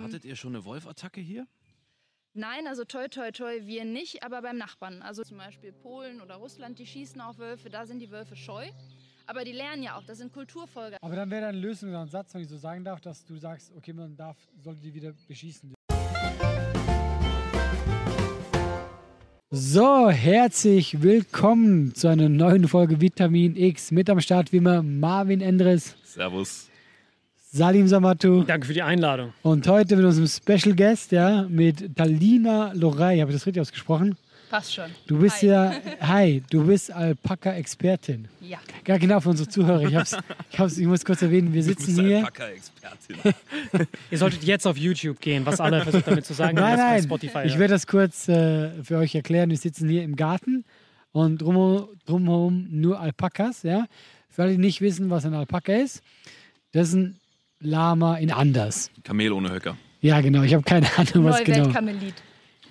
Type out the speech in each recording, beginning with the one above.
Hattet ihr schon eine Wolfattacke hier? Nein, also toi toi toi, wir nicht, aber beim Nachbarn. Also zum Beispiel Polen oder Russland, die schießen auf Wölfe, da sind die Wölfe scheu. Aber die lernen ja auch, das sind Kulturfolger. Aber dann wäre dann Lösung oder ein Satz, wenn ich so sagen darf, dass du sagst, okay, man darf, sollte die wieder beschießen. So, herzlich willkommen zu einer neuen Folge Vitamin X. Mit am Start wie immer Marvin Endres, Servus. Salim Samatu Danke für die Einladung. und heute mit unserem Special Guest, ja, mit Talina Lorei. Habe ich das richtig ausgesprochen? Passt schon. Du bist Hi. ja, hi, du bist Alpaka-Expertin. Ja. Ja, genau, für unsere Zuhörer. Ich, hab's, ich, hab's, ich muss kurz erwähnen, wir sitzen hier. expertin Ihr solltet jetzt auf YouTube gehen, was alle versucht damit zu sagen. Nein, nein, Spotify ich hört. werde das kurz äh, für euch erklären. Wir sitzen hier im Garten und drumherum, drumherum nur Alpakas. Ja? Für alle, die nicht wissen, was ein Alpaka ist, das ist ein Lama in anders. Kamel ohne Höcker. Ja, genau, ich habe keine Ahnung, was genau. Neuweltkamelit.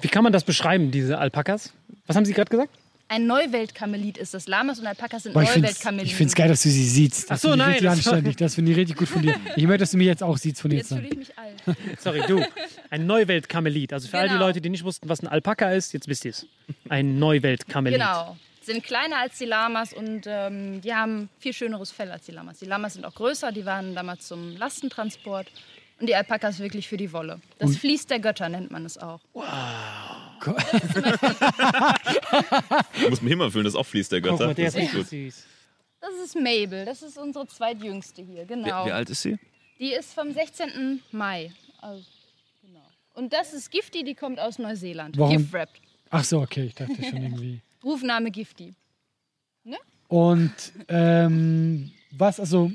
Wie kann man das beschreiben, diese Alpakas? Was haben Sie gerade gesagt? Ein Neuweltkamelit ist das. Lamas und Alpakas sind Boah, ich finde es Neuweltkameliten. geil, dass du sie siehst. Das Ach so, finde ich nein, richtig das- anständig. Das finde ich richtig gut von dir. Ich möchte, dass du mich jetzt auch siehst von jetzt Jetzt fühle an. ich mich alt. Sorry, du. Ein Neuweltkamelit. Also für all die Genau. Leute, die nicht wussten, was ein Alpaka ist, jetzt wisst ihr es. Ein Neuweltkamelit. Genau. Sind kleiner als die Lamas und ähm, die haben viel schöneres Fell als die Lamas. Die Lamas sind auch größer, die waren damals zum Lastentransport. Und die Alpakas wirklich für die Wolle. Das Fließ der Götter nennt man es auch. Muss man Himmel füllen, das auch fließt der Guck Götter. mal, der das ist gut. süß. Das ist Mabel, das ist unsere zweitjüngste hier, Wie, genau. wie alt ist sie? Die ist vom 16. Mai. Also, genau. Und das ist Gifty, die kommt aus Neuseeland. Warum? Gift-wrapped. Ach so, okay, ich dachte schon irgendwie. Rufname Gifty. Und ähm, was, also,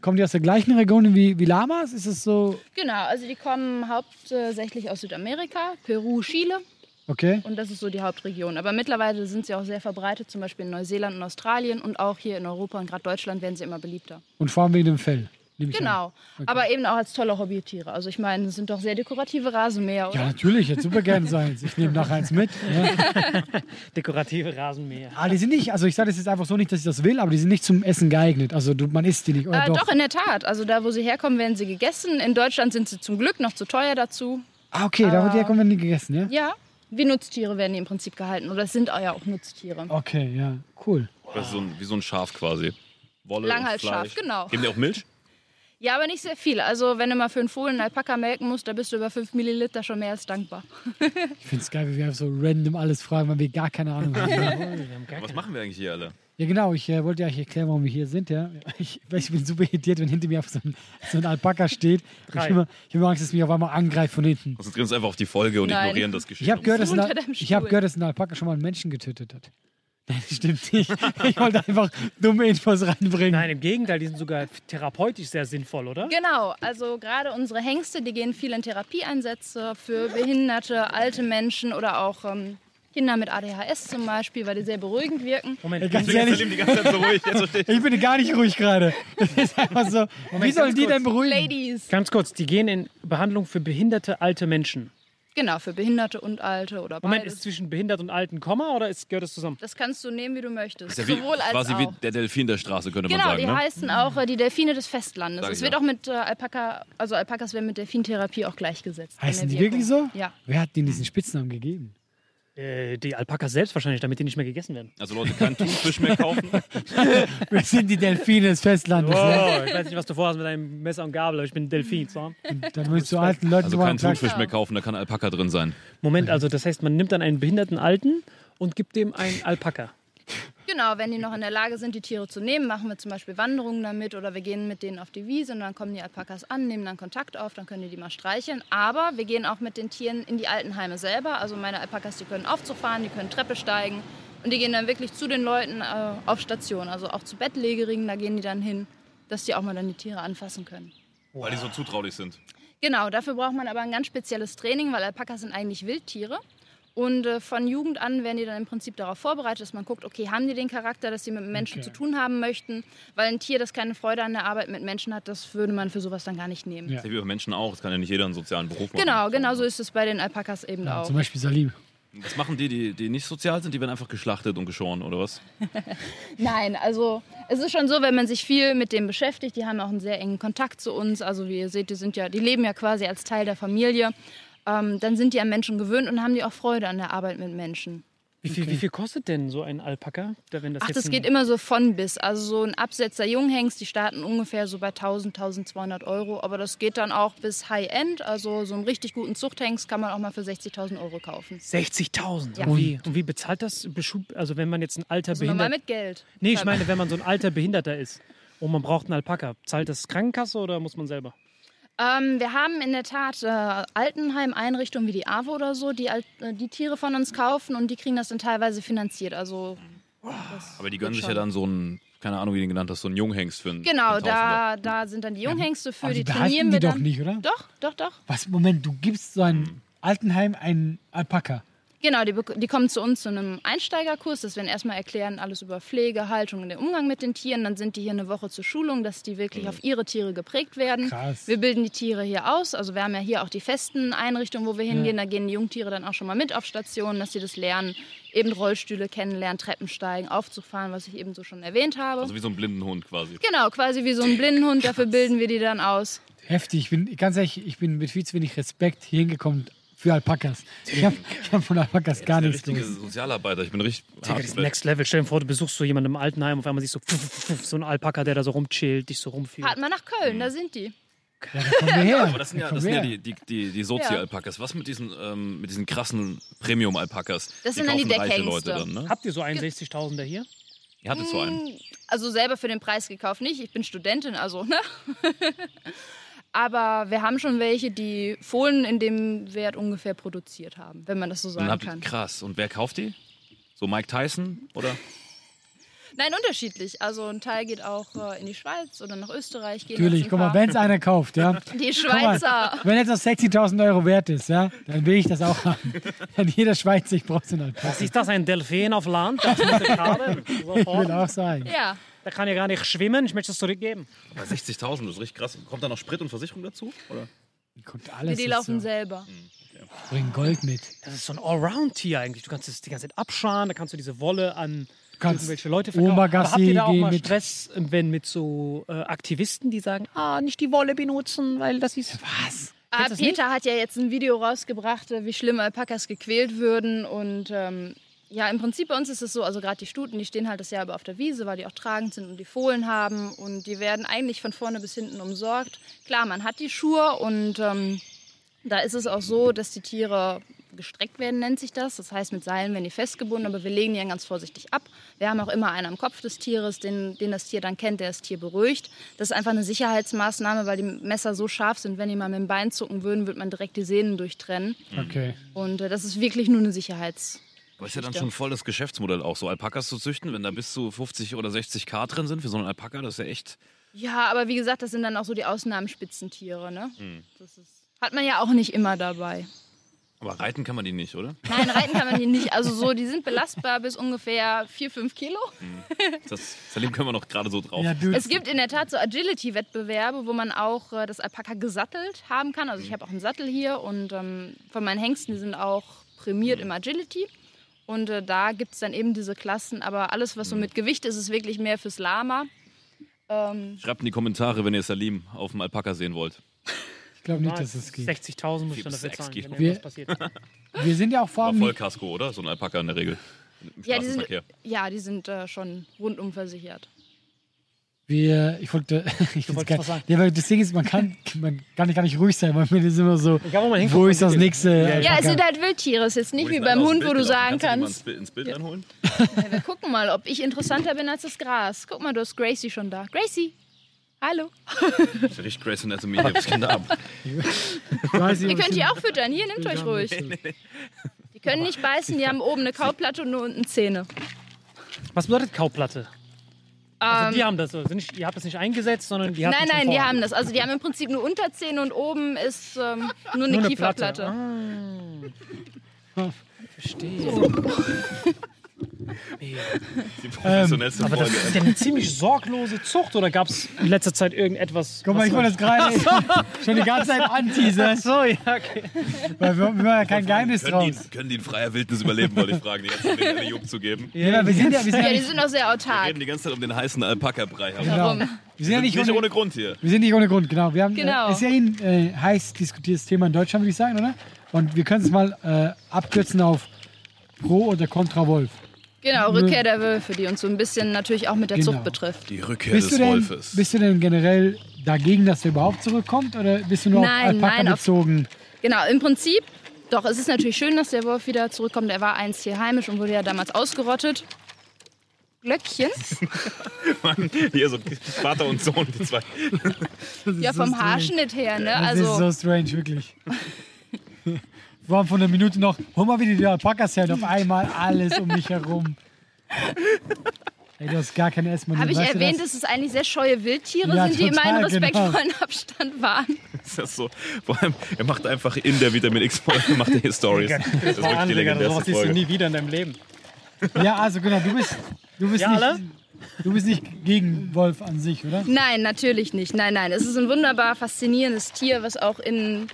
kommen die aus der gleichen Region wie, wie Lamas? Ist es so, Genau, also die kommen hauptsächlich aus Südamerika, Peru, Chile. okay? Und das ist so die Hauptregion. Aber mittlerweile sind sie auch sehr verbreitet, zum Beispiel in Neuseeland und Australien und auch hier in Europa und gerade Deutschland werden sie immer beliebter. Und vor allem wegen dem Fell. Nehme ich an. Genau. Aber eben auch als tolle Hobbytiere. Also ich meine, es sind doch sehr dekorative Rasenmäher, oder? Ja, natürlich, jetzt super gerne sein. Ich nehme nachher eins mit. Ja. Dekorative Rasenmäher. Aber die sind nicht, also ich sage das jetzt einfach so nicht, dass ich das will, aber die sind nicht zum Essen geeignet. Also du, man isst die nicht. Oder Äh, doch? doch. in der Tat. Also da, wo sie herkommen, werden sie gegessen. In Deutschland sind sie zum Glück noch zu teuer dazu. Ah, okay, da wird die herkommen, werden die gegessen, ja? Ja, wie Nutztiere werden die im Prinzip gehalten. Oder es sind ja auch Nutztiere. Okay, ja, cool. Das ist so ein, wie so ein Schaf quasi. Wolle Langhalsschaf, genau. Geben die auch Milch? Ja, aber nicht sehr viel. Also wenn du mal für einen Fohlen einen Alpaka melken musst, da bist du über 5 Milliliter schon mehr als dankbar. Ich finde es geil, wie wir einfach so random alles fragen, weil wir gar keine Ahnung haben. Ja, Was machen wir eigentlich hier alle? ja genau, ich äh, wollte ja eigentlich erklären, warum wir hier sind, ja. Ich, ich bin super irritiert, wenn hinter mir auf so ein, so ein Alpaka steht. Ich habe immer, ich hab immer Angst, dass mich auf einmal angreift von hinten. Konzentrieren uns einfach auf die Folge und Nein. ignorieren das Geschehen. Ich habe gehört, dass ein, ich hab gehört, dass ein Alpaka schon mal einen Menschen getötet hat. Nein, das stimmt nicht. Ich wollte einfach dumme Infos reinbringen. Nein, im Gegenteil, die sind sogar therapeutisch sehr sinnvoll, oder? Genau, also gerade unsere Hengste, die gehen viel in Therapieeinsätze für behinderte, alte Menschen oder auch ähm, Kinder mit ADHS zum Beispiel, weil die sehr beruhigend wirken. Moment, Ey, ganz ehrlich, die ganze Zeit so ruhig. Ich. ich bin gar nicht ruhig gerade. Das ist einfach so. Wie sollen die kurz. denn beruhigen? Ladies. ganz kurz, die gehen in Behandlung für behinderte alte Menschen. Genau, für Behinderte und Alte oder Moment, beides. ist zwischen behindert und alten Komma oder ist, gehört das zusammen? Das kannst du nehmen, wie du möchtest. Ist ja wie, Sowohl als quasi auch. wie der Delfin der Straße, könnte man Genau, sagen. die Ne? heißen auch äh, die Delfine des Festlandes. Sag Es wird ja. auch mit äh, Alpaka, also Alpakas werden mit Delfintherapie auch gleichgesetzt. Heißen die wirklich so? Ja. Wer hat denen diesen Spitznamen gegeben? Äh, die Alpakas selbst wahrscheinlich, damit die nicht mehr gegessen werden. Also Leute, keinen Thunfisch mehr kaufen. Wir sind die Delfine des Festlandes. Ja? Oh, ich weiß nicht, was du vorhast mit deinem Messer und Gabel, aber ich bin ein Delfin. So. Dann musst du alten Leuten Also so keinen Thunfisch mehr kaufen, da kann Alpaka drin sein. Moment, also das heißt, man nimmt dann einen behinderten Alten und gibt dem einen Alpaka. Genau, wenn die noch in der Lage sind, die Tiere zu nehmen, machen wir zum Beispiel Wanderungen damit oder wir gehen mit denen auf die Wiese und dann kommen die Alpakas an, nehmen dann Kontakt auf, dann können die die mal streicheln. Aber wir gehen auch mit den Tieren in die Altenheime selber. Also meine Alpakas, die können Aufzug fahren, die können Treppe steigen und die gehen dann wirklich zu den Leuten äh, auf Station. Also auch zu Bettlägerigen, da gehen die dann hin, dass die auch mal dann die Tiere anfassen können. Weil die so zutraulich sind. Genau, dafür braucht man aber ein ganz spezielles Training, weil Alpakas sind eigentlich Wildtiere. Und äh, von Jugend an werden die dann im Prinzip darauf vorbereitet, dass man guckt, okay, haben die den Charakter, dass sie mit Menschen Okay. zu tun haben möchten? Weil ein Tier, das keine Freude an der Arbeit mit Menschen hat, das würde man für sowas dann gar nicht nehmen. Ja. Das ist ja wie bei Menschen auch. Das kann ja nicht jeder einen sozialen Beruf machen. Genau, genau so ist es bei den Alpakas eben ja, auch. zum Beispiel Salim. Was machen die, die, die nicht sozial sind? Die werden einfach geschlachtet und geschoren, oder was? Nein, also es ist schon so, wenn man sich viel mit dem beschäftigt, die haben auch einen sehr engen Kontakt zu uns. Also wie ihr seht, die sind ja, die leben ja quasi als Teil der Familie. Ähm, dann sind die an Menschen gewöhnt und haben die auch Freude an der Arbeit mit Menschen. Wie viel, wie viel kostet denn so ein Alpaka? Da, Wenn das Ach, jetzt das geht immer so von bis. Also so ein Absetzer Junghengst, die starten ungefähr so bei 1000, 1200 Euro. Aber das geht dann auch bis High-End. Also so einen richtig guten Zuchthengst kann man auch mal für 60.000 Euro kaufen. 60.000. Ja. Und, wie, und wie bezahlt das? Beschub- Also wenn man jetzt ein alter Also Behinderter... mit Geld. Nee, ich meine, wenn man so ein alter Behinderter ist und man braucht einen Alpaka, zahlt das Krankenkasse oder muss man selber? Ähm, wir haben in der Tat äh, Altenheim-Einrichtungen wie die AWO oder so, die, äh, die Tiere von uns kaufen und die kriegen das dann teilweise finanziert. Also Aber die gönnen sich ja dann so ein, keine Ahnung, wie du ihn genannt hast, so ein Junghengst für einen Genau, einen da, da sind dann die Junghengste für, Aber die die trainieren behalten wir die doch dann. nicht, oder? Doch, doch, doch. Was, Moment, du gibst so einem Altenheim einen Alpaka. Genau, die, die kommen zu uns zu einem Einsteigerkurs, dass wir ihnen erstmal erklären, alles über Pflege, Haltung und den Umgang mit den Tieren. Dann sind die hier eine Woche zur Schulung, dass die wirklich auf ihre Tiere geprägt werden. Krass. Wir bilden die Tiere hier aus. Also wir haben ja hier auch die festen Einrichtungen, wo wir hingehen. Da gehen die Jungtiere dann auch schon mal mit auf Stationen, dass sie das lernen, eben Rollstühle kennenlernen, Treppen steigen, Aufzug fahren, was ich eben so schon erwähnt habe. Also wie so ein blinden Hund quasi. genau, quasi wie so ein Blindenhund, dafür bilden wir die dann aus. Heftig. Ich bin ganz ehrlich, ich bin mit viel zu wenig Respekt hier hingekommen für Alpakas. Ich habe ich hab von Alpakas gar nichts richtige gewusst. Sozialarbeiter. Ich bin richtig Digga, das Next Level. Stell dir vor, du besuchst so jemanden im Altenheim, auf einmal siehst du pf, pf, pf, so einen Alpaka, der da so rumchillt, dich so rumführt. Fahrt mal nach Köln, da sind die. Ja, da kommen wir her. Aber das sind ja, Da das sind ja die, die, die, die Sozi-Alpakas. Was mit diesen, ähm, mit diesen krassen Premium-Alpakas? Das sind dann die reiche Deckhengste. Leute dann, ne? Habt ihr so einen 60.000er hier? Ihr hattet so einen. Also selber für den Preis gekauft nicht. Ich bin Studentin, also, ne? Aber wir haben schon welche, die Fohlen in dem Wert ungefähr produziert haben, wenn man das so sagen kann. krass. Und wer kauft die? So Mike Tyson oder? Nein, unterschiedlich. Also ein Teil geht auch äh, in die Schweiz oder nach Österreich. Natürlich, guck mal, wenn es einer kauft, ja. Die Guck mal, Schweizer. wenn etwas 60.000 Euro wert ist, ja, dann will ich das auch haben. Dann jeder Schweizer, ich brauche so einen Alpaka. Was ist das, ein Delfin auf Land? Das. Ich will auch sein. Ja, Der kann ja gar nicht schwimmen, ich möchte es zurückgeben. Bei 60.000, das ist richtig krass. Kommt da noch Sprit und Versicherung dazu? Oder? Kommt Nee, alles die jetzt laufen so. selber. Bringen Gold mit. Das ist so ein Allround-Tier eigentlich. Du kannst es die ganze Zeit abscharen, da kannst du diese Wolle an kannst irgendwelche Leute verkaufen. Obergassi Aber habt ihr da auch gehen mal mit- Stress, wenn mit so äh, Aktivisten, die sagen, ah, nicht die Wolle benutzen, weil das ist... Was? Ah, das nicht? Peter hat ja jetzt ein Video rausgebracht, äh, wie schlimm Alpakas gequält würden. Und ähm, ja, im Prinzip bei uns ist es so, also gerade die Stuten, die stehen halt das Jahr über auf der Wiese, weil die auch tragend sind und die Fohlen haben. Und die werden eigentlich von vorne bis hinten umsorgt. Klar, man hat die Schuhe und ähm, da ist es auch so, dass die Tiere gestreckt werden, nennt sich das. Das heißt, mit Seilen werden die festgebunden, aber wir legen die dann ganz vorsichtig ab. Wir haben auch immer einen am Kopf des Tieres, den, den das Tier dann kennt, der das Tier beruhigt. Das ist einfach eine Sicherheitsmaßnahme, weil die Messer so scharf sind, wenn die mal mit dem Bein zucken würden, würde man direkt die Sehnen durchtrennen. Okay. Und äh, das ist wirklich nur eine Sicherheits... Aber ist ja dann schon voll das Geschäftsmodell auch, so Alpakas zu züchten, wenn da bis zu 50 oder 60 K drin sind für so einen Alpaka, das ist ja echt. Ja, aber wie gesagt, das sind dann auch so die Ausnahmenspitzentiere. Ne? Das ist, hat man ja auch nicht immer dabei. Aber reiten kann man die nicht, oder? Nein, reiten kann man die nicht. Also so, die sind belastbar bis ungefähr 4, 5 Kilo. Das Salim können wir noch gerade so drauf. Ja, Es gibt in der Tat so Agility-Wettbewerbe, wo man auch äh, das Alpaka gesattelt haben kann. Also ich habe auch einen Sattel hier und ähm, von meinen Hengsten, die sind auch prämiert im Agility. Und äh, da gibt es dann eben diese Klassen. Aber alles, was so mit Gewicht ist, ist wirklich mehr fürs Lama. Ähm, Schreibt in die Kommentare, wenn ihr Salim auf dem Alpaka sehen wollt. ich glaube nicht, dass es geht. 60.000 muss ich dann dafür zahlen, wenn Wir- passiert. Wir sind ja auch vor allem. Vollkasko, oder? So ein Alpaka in der Regel. Im ja, die sind, Straßenverkehr. ja, die sind äh, schon rundum versichert. Wir, ich wollte, ich wollte was sagen. Ja, das Ding ist, man kann, man kann nicht, gar nicht ruhig sein, weil mir ist immer so, wo man hinguckt, wo ist das nächste? Ja, ja. Ja, es sind halt Wildtiere. Es ist jetzt nicht wie beim Hund, wo du sagen Kannst du mal kannst. ins Bild- ins Bild einholen? Ja, wir gucken mal, ob ich interessanter bin als das Gras. Guck mal, du hast Gracie schon da. Gracie! Hallo. Das riecht Grace Anatomy hier bis Kinder ab. Ich Ihr könnt ich- die auch füttern. Hier, nehmt euch ruhig. Die können nicht beißen, die haben oben eine Kauplatte und nur unten Zähne. Was bedeutet Kauplatte? Also Ähm, die haben das, also nicht, ihr habt das nicht eingesetzt, sondern die hatten nein, schon nein, die haben das. Also die haben im Prinzip nur Unterzähne und oben ist ähm, nur eine Nur eine Kieferplatte. Platte. Ah. Verstehe. Die professionellste Aber das ist ja eine ziemlich sorglose Zucht oder gab es in letzter Zeit irgendetwas? Guck mal, ich wollte das gerade schon die ganze Zeit anteasern, so, ja, okay. weil wir, wir machen ja kein Geheimnis Können draus. die, können die in freier Wildnis überleben, wollte ich fragen, die ganze Zeit den Jupp zu geben. Ja, wir sind ja, wir sind Ja, die sind auch sehr Wir autark. reden die ganze Zeit um den heißen Alpaka-Brei. herum. genau. Warum? wir sind ja nicht, Nicht ohne, ohne Grund hier. wir sind nicht ohne Grund, genau. Wir haben, Genau. Äh, ist ja ein äh, heiß diskutiertes Thema in Deutschland, würde ich sagen, oder? Und wir können es mal äh, abkürzen auf Pro oder Contra Wolf. Genau, Rückkehr der Wölfe, die uns so ein bisschen natürlich auch mit der Genau. Zucht betrifft. Die Rückkehr Bist des denn, Wolfes. bist du denn generell dagegen, dass der überhaupt zurückkommt? Oder bist du nur auf Nein, Alpaka nein, auf- bezogen? Genau, im Prinzip, doch, es ist natürlich schön, dass der Wolf wieder zurückkommt. Er war einst hier heimisch und wurde ja damals ausgerottet. Glöckchen? Hier so Vater und Sohn, die zwei. Ja, so vom strange. Haarschnitt her, ne? Das ist Also, so strange, wirklich. Wir waren von der Minute noch, hol mal wieder die Alpakas her und auf einmal alles um mich herum. Ey, du hast gar keine Essmanie. habe ich erwähnt, das? dass es eigentlich sehr scheue Wildtiere Ja, sind, die immer einen total, genau. respektvollen Abstand wahren. Ist das so? Vor allem, er macht einfach in der Vitamin X-Folge macht er hier Stories. Das ist wirklich die legendärste sowas siehst du Folge. nie wieder in deinem Leben. Ja, also genau, du bist, du bist Ja, nicht, alle? du bist nicht gegen Wolf an sich, oder? Nein, natürlich nicht. Nein, nein. Es ist ein wunderbar faszinierendes Tier, was auch in,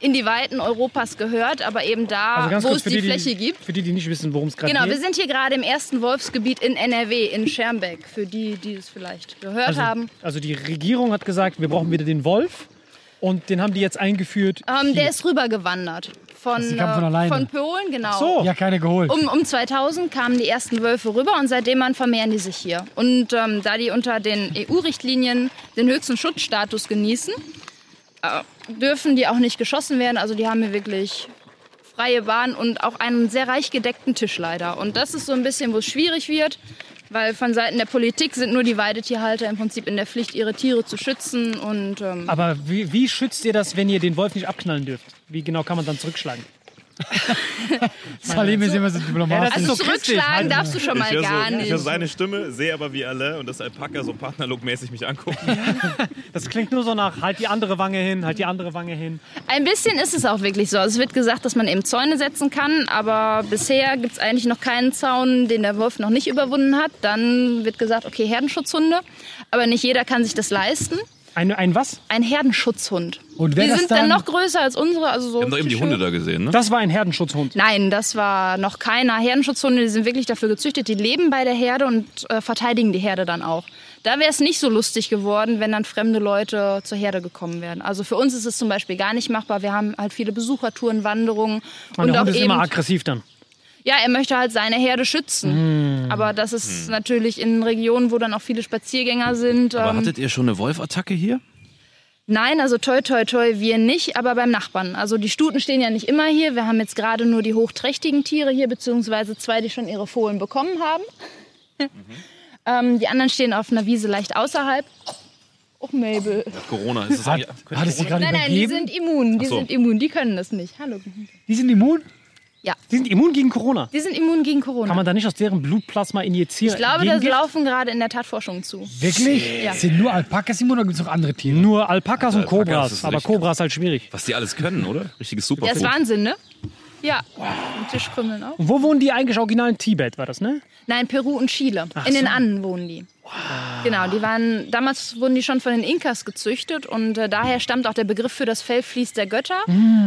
in die Weiten Europas gehört, aber eben da, Also wo kurz es die, die, Fläche gibt. Für die, die nicht wissen, worum es gerade Genau, geht. wir sind hier gerade im ersten Wolfsgebiet in NRW, in Schermbeck, für die, die es vielleicht gehört also, haben. also die Regierung hat gesagt, wir brauchen wieder den Wolf. Und den haben die jetzt eingeführt. Ähm, der ist rübergewandert. Von, kamen von von Polen, genau. so. Ja, keine geholt. Um, um 2000 kamen die ersten Wölfe rüber und seitdem an vermehren die sich hier. Und ähm, da die unter den EU-Richtlinien den höchsten Schutzstatus genießen, dürfen die auch nicht geschossen werden. Also die haben hier wirklich freie Bahn und auch einen sehr reich gedeckten Tisch leider. Und das ist so ein bisschen, wo es schwierig wird, weil von Seiten der Politik sind nur die Weidetierhalter im Prinzip in der Pflicht, ihre Tiere zu schützen. Und ähm, Aber wie, wie schützt ihr das, wenn ihr den Wolf nicht abknallen dürft? Wie genau kann man dann zurückschlagen? Salim ist immer so diplomatisch. das ist Also zurückschlagen darfst du schon mal ich höre gar so, ich höre nicht. seine Stimme, sehe aber wie alle und das Alpaka so Partnerlook-mäßig mich angucken. Das klingt nur so nach, halt die andere Wange hin, halt die andere Wange hin. Ein bisschen ist es auch wirklich so. Also es wird gesagt, dass man eben Zäune setzen kann, aber bisher gibt es eigentlich noch keinen Zaun, den der Wolf noch nicht überwunden hat. Dann wird gesagt, okay, Herdenschutzhunde. Aber nicht jeder kann sich das leisten. Ein, ein was? Ein Herdenschutzhund. Und wer die das sind dann dann- noch größer als unsere. Also so Wir haben doch eben die. Hunde da gesehen, ne? Das war ein Herdenschutzhund. Nein, das war noch keiner. Herdenschutzhunde, die sind wirklich dafür gezüchtet. Die leben bei der Herde und äh, verteidigen die Herde dann auch. Da wäre es nicht so lustig geworden, wenn dann fremde Leute zur Herde gekommen wären. Also für uns ist es zum Beispiel gar nicht machbar. Wir haben halt viele Besuchertouren, Wanderungen Und, und der auch Hund ist eben. immer aggressiv dann. Ja, er möchte halt seine Herde schützen. Aber das ist natürlich in Regionen, wo dann auch viele Spaziergänger sind. Aber ähm, hattet ihr schon eine Wolfattacke hier? Nein, also toi toi toi, wir nicht, aber beim Nachbarn. Also die Stuten stehen ja nicht immer hier. Wir haben jetzt gerade nur die hochträchtigen Tiere hier, beziehungsweise zwei, die schon ihre Fohlen bekommen haben. ähm, die anderen stehen auf einer Wiese leicht außerhalb. Och, Mabel. Corona. Ist das Hat, hat es sie Corona- gerade Nein, nein, die sind immun. Die so. sind immun. Die können das nicht. Hallo. Die sind immun? Ja, Die sind immun gegen Corona. die sind immun gegen Corona. Kann man da nicht aus deren Blutplasma injizieren? ich glaube, da Gegengift? laufen gerade in der Tat Forschungen zu. Wirklich? Ja. Sind nur Alpakas immun oder gibt es noch andere Tiere? Nur Alpakas und Alpakas Kobras. ist Aber Kobras halt schwierig. Was die alles können, oder? Richtiges Der ist Superfood. Wahnsinn, ne? Ja. Und Tischkrümmeln auch. Und wo wohnen die eigentlich original in Tibet, war das, ne? Nein, Peru und Chile. in den Anden wohnen die. Genau, die waren, damals wurden die schon von den Inkas gezüchtet und äh, daher stammt auch der Begriff für das Fellvlies der Götter,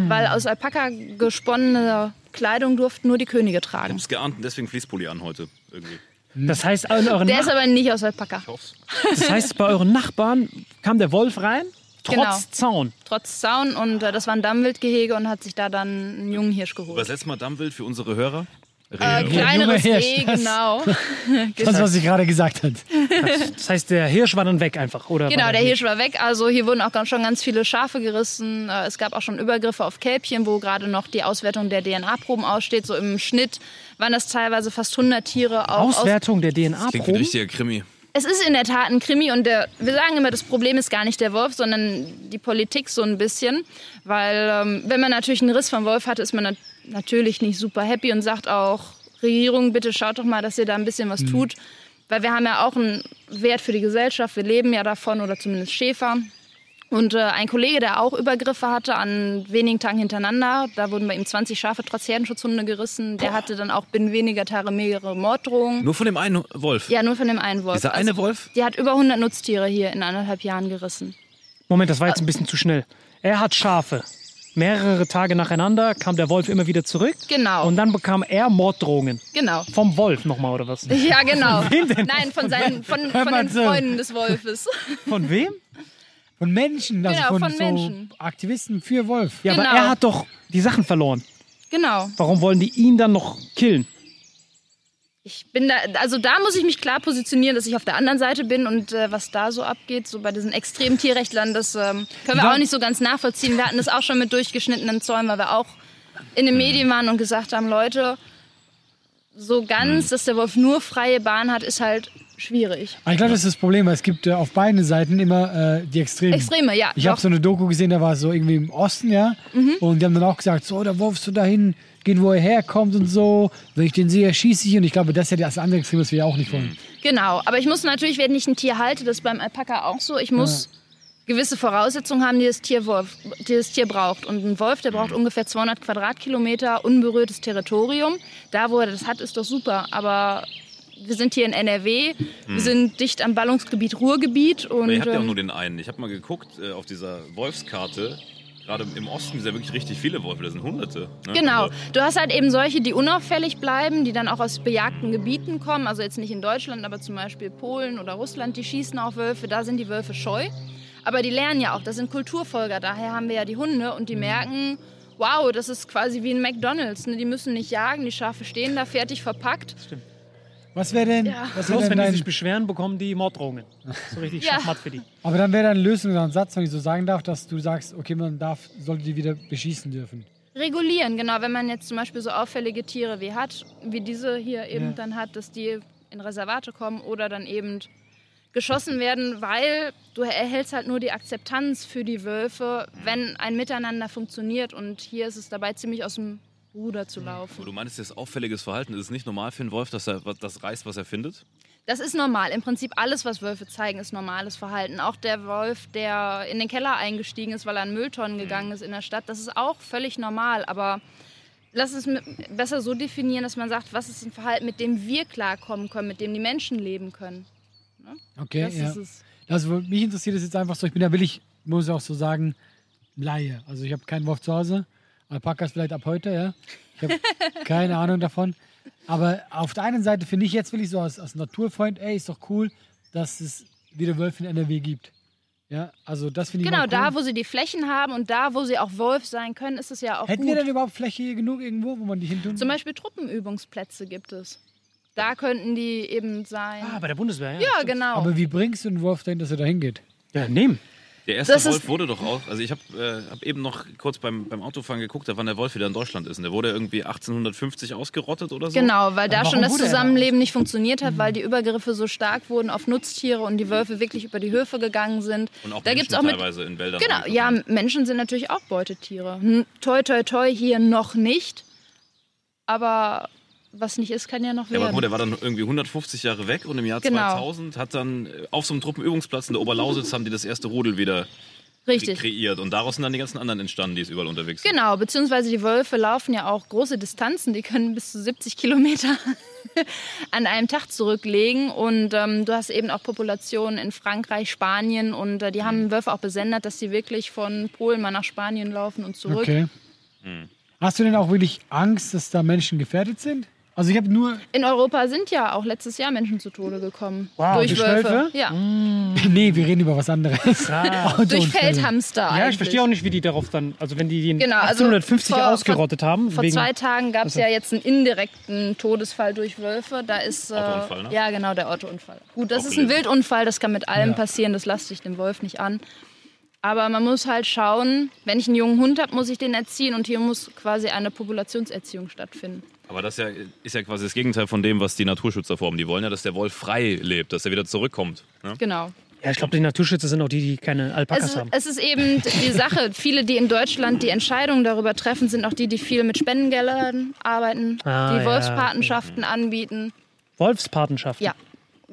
weil aus Alpaka gesponnene Kleidung durften nur die Könige Ich tragen. hab's geahnt und deswegen Fließpulli an heute. Irgendwie. Das heißt, euren Der ist Nach aber nicht aus Alpaka, Ich das heißt, bei euren Nachbarn kam der Wolf rein, trotz Genau. Zaun. trotz Zaun und äh, das war ein Dammwildgehege und hat sich da dann einen jungen Hirsch geholt. Übersetzt mal Dammwild für unsere Hörer. Äh, kleineres Reh, das- genau. Das, was sie gerade gesagt hat. Das heißt, der Hirsch war dann weg einfach, oder? Genau, war der Hirsch war weg. Also hier wurden auch schon ganz viele Schafe gerissen. Äh, Es gab auch schon Übergriffe auf Kälbchen, wo gerade noch die Auswertung der DNA-Proben aussteht. So im Schnitt waren das teilweise fast 100 Tiere. Auch aus Auswertung der Klingt wie ein DNA-Proben? richtiger Krimi. Es ist in der Tat ein Krimi und der, wir sagen immer, das Problem ist gar nicht der Wolf, sondern die Politik so ein bisschen. Weil ähm, wenn man natürlich einen Riss vom Wolf hat, ist man nat natürlich nicht super happy und sagt auch, Regierung, bitte schaut doch mal, dass ihr da ein bisschen was tut. Weil wir haben ja auch einen Wert für die Gesellschaft, wir leben ja davon oder zumindest Schäfer. Und äh, ein Kollege, der auch Übergriffe hatte an wenigen Tagen hintereinander, da wurden bei ihm 20 Schafe trotz Herdenschutzhunde gerissen. Der hatte dann auch binnen weniger Tage mehrere Morddrohungen. Nur von dem einen Wolf. Ja, nur von dem einen Wolf. Dieser eine Wolf? Die hat über 100 Nutztiere hier in anderthalb Jahren gerissen. Moment, das war jetzt ein bisschen zu schnell. Er hat Schafe. Mehrere Tage nacheinander kam der Wolf immer wieder zurück. Genau. Und dann bekam er Morddrohungen. Genau. Vom Wolf nochmal, oder was? Ja, genau. wem denn? Nein, von, seinen, von, von den. Freunden des Wolfes. Von wem? Von Menschen, also Genau, von, von so Menschen. Aktivisten für Wolf. Ja, Genau. aber er hat doch die Sachen verloren. Genau. Warum wollen die ihn dann noch killen? Ich bin da, also da muss ich mich klar positionieren, dass ich auf der anderen Seite bin und äh, was da so abgeht, so bei diesen extremen Tierrechtlern, das ähm, können wir Ja. auch nicht so ganz nachvollziehen. Wir hatten das auch schon mit durchgeschnittenen Zäunen, weil wir auch in den Medien waren und gesagt haben, Leute, so ganz, dass der Wolf nur freie Bahn hat, ist halt schwierig. Ich glaube, das ist das Problem, weil es gibt äh, auf beiden Seiten immer äh, die Extremen. Extreme, ja. Ich habe so eine Doku gesehen, da war es so irgendwie im Osten, ja. Mhm. Und die haben dann auch gesagt, so, der Wolf soll dahin gehen, wo er herkommt und so. Wenn ich den sehe, schieße ich. Und ich glaube, das ist ja das andere Extrem, was wir ja auch nicht wollen. Genau, aber ich muss natürlich, wenn ich ein Tier halte, das ist beim Alpaka auch so, ich muss gewisse Voraussetzungen haben, die das, Tier Wolf, die das Tier braucht. Und ein Wolf, der braucht ungefähr 200 Quadratkilometer unberührtes Territorium. Da, wo er das hat, ist doch super. Aber wir sind hier in NRW, wir sind dicht am Ballungsgebiet Ruhrgebiet. Und, Aber ihr habt ja auch ähm, nur den einen. Ich habe mal geguckt äh, auf dieser Wolfskarte. Gerade im Osten sind ja wirklich richtig viele Wölfe. Da sind Hunderte. Ne? Genau. Also, Du hast halt eben solche, die unauffällig bleiben, die dann auch aus bejagten Gebieten kommen. Also jetzt nicht in Deutschland, aber zum Beispiel Polen oder Russland, die schießen auf Wölfe. Da sind die Wölfe scheu. Aber die lernen ja auch, das sind Kulturfolger. Daher haben wir ja die Hunde und die merken, wow, das ist quasi wie ein McDonalds. Ne? Die müssen nicht jagen, die Schafe stehen da fertig verpackt. Was wäre denn, Ja. was wär Bloß denn wenn die sich beschweren, bekommen die Morddrohungen. So richtig Ja. Schachmatt für die. aber dann wäre deine Lösung oder ein Satz, wenn ich so sagen darf, dass du sagst, okay, man darf, sollte die wieder beschießen dürfen. Regulieren, genau. Wenn man jetzt zum Beispiel so auffällige Tiere wie hat, wie diese hier eben Ja. dann hat, dass die in Reservate kommen oder dann eben geschossen werden, weil du erhältst halt nur die Akzeptanz für die Wölfe, wenn ein Miteinander funktioniert. Und hier ist es dabei ziemlich aus dem Ruder zu Aber laufen. du meinst jetzt auffälliges Verhalten. Ist es nicht normal für einen Wolf, dass er das reißt, was er findet? Das ist normal. Im Prinzip alles, was Wölfe zeigen, ist normales Verhalten. Auch der Wolf, der in den Keller eingestiegen ist, weil er an Mülltonnen gegangen ist in der Stadt, das ist auch völlig normal. Aber lass es besser so definieren, dass man sagt, was ist ein Verhalten, mit dem wir klarkommen können, mit dem die Menschen leben können. Okay, Das ja. ist es. Also mich interessiert es jetzt einfach so, ich bin da willig, muss ich auch so sagen, Laie. Also ich habe keinen Wolf zu Hause. Alpakas vielleicht ab heute, ja. Ich habe keine Ahnung davon. Aber auf der einen Seite finde ich jetzt will ich so als, als Naturfreund, ey, ist doch cool, dass es wieder Wölfe in NRW gibt. Ja, also das finde ich Genau, cool. da, wo sie die Flächen haben und da, wo sie auch Wolf sein können, ist es ja auch Hätten gut. wir denn überhaupt Fläche hier genug irgendwo, wo man die hin tun? Zum Beispiel Truppenübungsplätze gibt es. Da könnten die eben sein. Ah, bei der Bundeswehr, ja. ja, genau. Aber wie bringst du einen Wolf dahin, dass er da hingeht? Ja, nehmen. Der erste Das ist- Wolf wurde doch auch, also ich habe äh, hab eben noch kurz beim, beim Autofahren geguckt, wann der Wolf wieder in Deutschland ist. Und der wurde irgendwie 1850 ausgerottet oder so. Genau, weil da warum schon das Zusammenleben nicht funktioniert hat, weil die Übergriffe so stark wurden auf Nutztiere und die Wölfe wirklich über die Höfe gegangen sind. Und auch da Menschen gibt's auch mit teilweise in Wäldern. Genau, ja. Menschen sind natürlich auch Beutetiere. Hm, toi, toi, toi, hier noch nicht. Aber was nicht ist, kann ja noch Ja, aber werden. guck mal, der war dann irgendwie 150 Jahre weg und im Jahr Genau. 2000 hat dann äh, auf so einem Truppenübungsplatz in der Oberlausitz haben die das erste Rudel wieder Richtig. kreiert. Und daraus sind dann die ganzen anderen entstanden, die es überall unterwegs sind. Genau, beziehungsweise die Wölfe laufen ja auch große Distanzen, die können bis zu 70 Kilometer an einem Tag zurücklegen. Und ähm, du hast eben auch Populationen in Frankreich, Spanien und äh, die haben Wölfe auch besendet, dass sie wirklich von Polen mal nach Spanien laufen und zurück. Okay. Hm. Hast du denn auch wirklich Angst, dass da Menschen gefährdet sind? Also ich habe nur, In Europa sind ja auch letztes Jahr Menschen zu Tode gekommen. Wow, durch durch Wölfe. Wölfe? Ja, nee, wir reden über was anderes. Ah. durch. Feldhamster. Ja, eigentlich. ich verstehe auch nicht, wie die darauf dann, also wenn die den Genau, also 1850 vor- ausgerottet haben. Vor wegen, zwei Tagen gab es Also- ja jetzt einen indirekten Todesfall durch Wölfe. Da ist äh, Autounfall, ne? ja genau der Autounfall. Gut, das Auch ist ein gelesen. Wildunfall, das kann mit allem Ja. passieren. Das lasse ich dem Wolf nicht an. Aber man muss halt schauen, wenn ich einen jungen Hund habe, muss ich den erziehen und hier muss quasi eine Populationserziehung stattfinden. Aber das ist ja, ist ja quasi das Gegenteil von dem, was die Naturschützer formen. Die wollen ja, dass der Wolf frei lebt, dass er wieder zurückkommt. Ne? Genau. ja, ich glaube, die Naturschützer sind auch die, die keine Alpakas Es, haben. es ist eben die Sache, viele, die in Deutschland die Entscheidungen darüber treffen, sind auch die, die viel mit Spendengeldern arbeiten, Ah, die ja, Wolfspatenschaften anbieten. Wolfspatenschaften. Ja,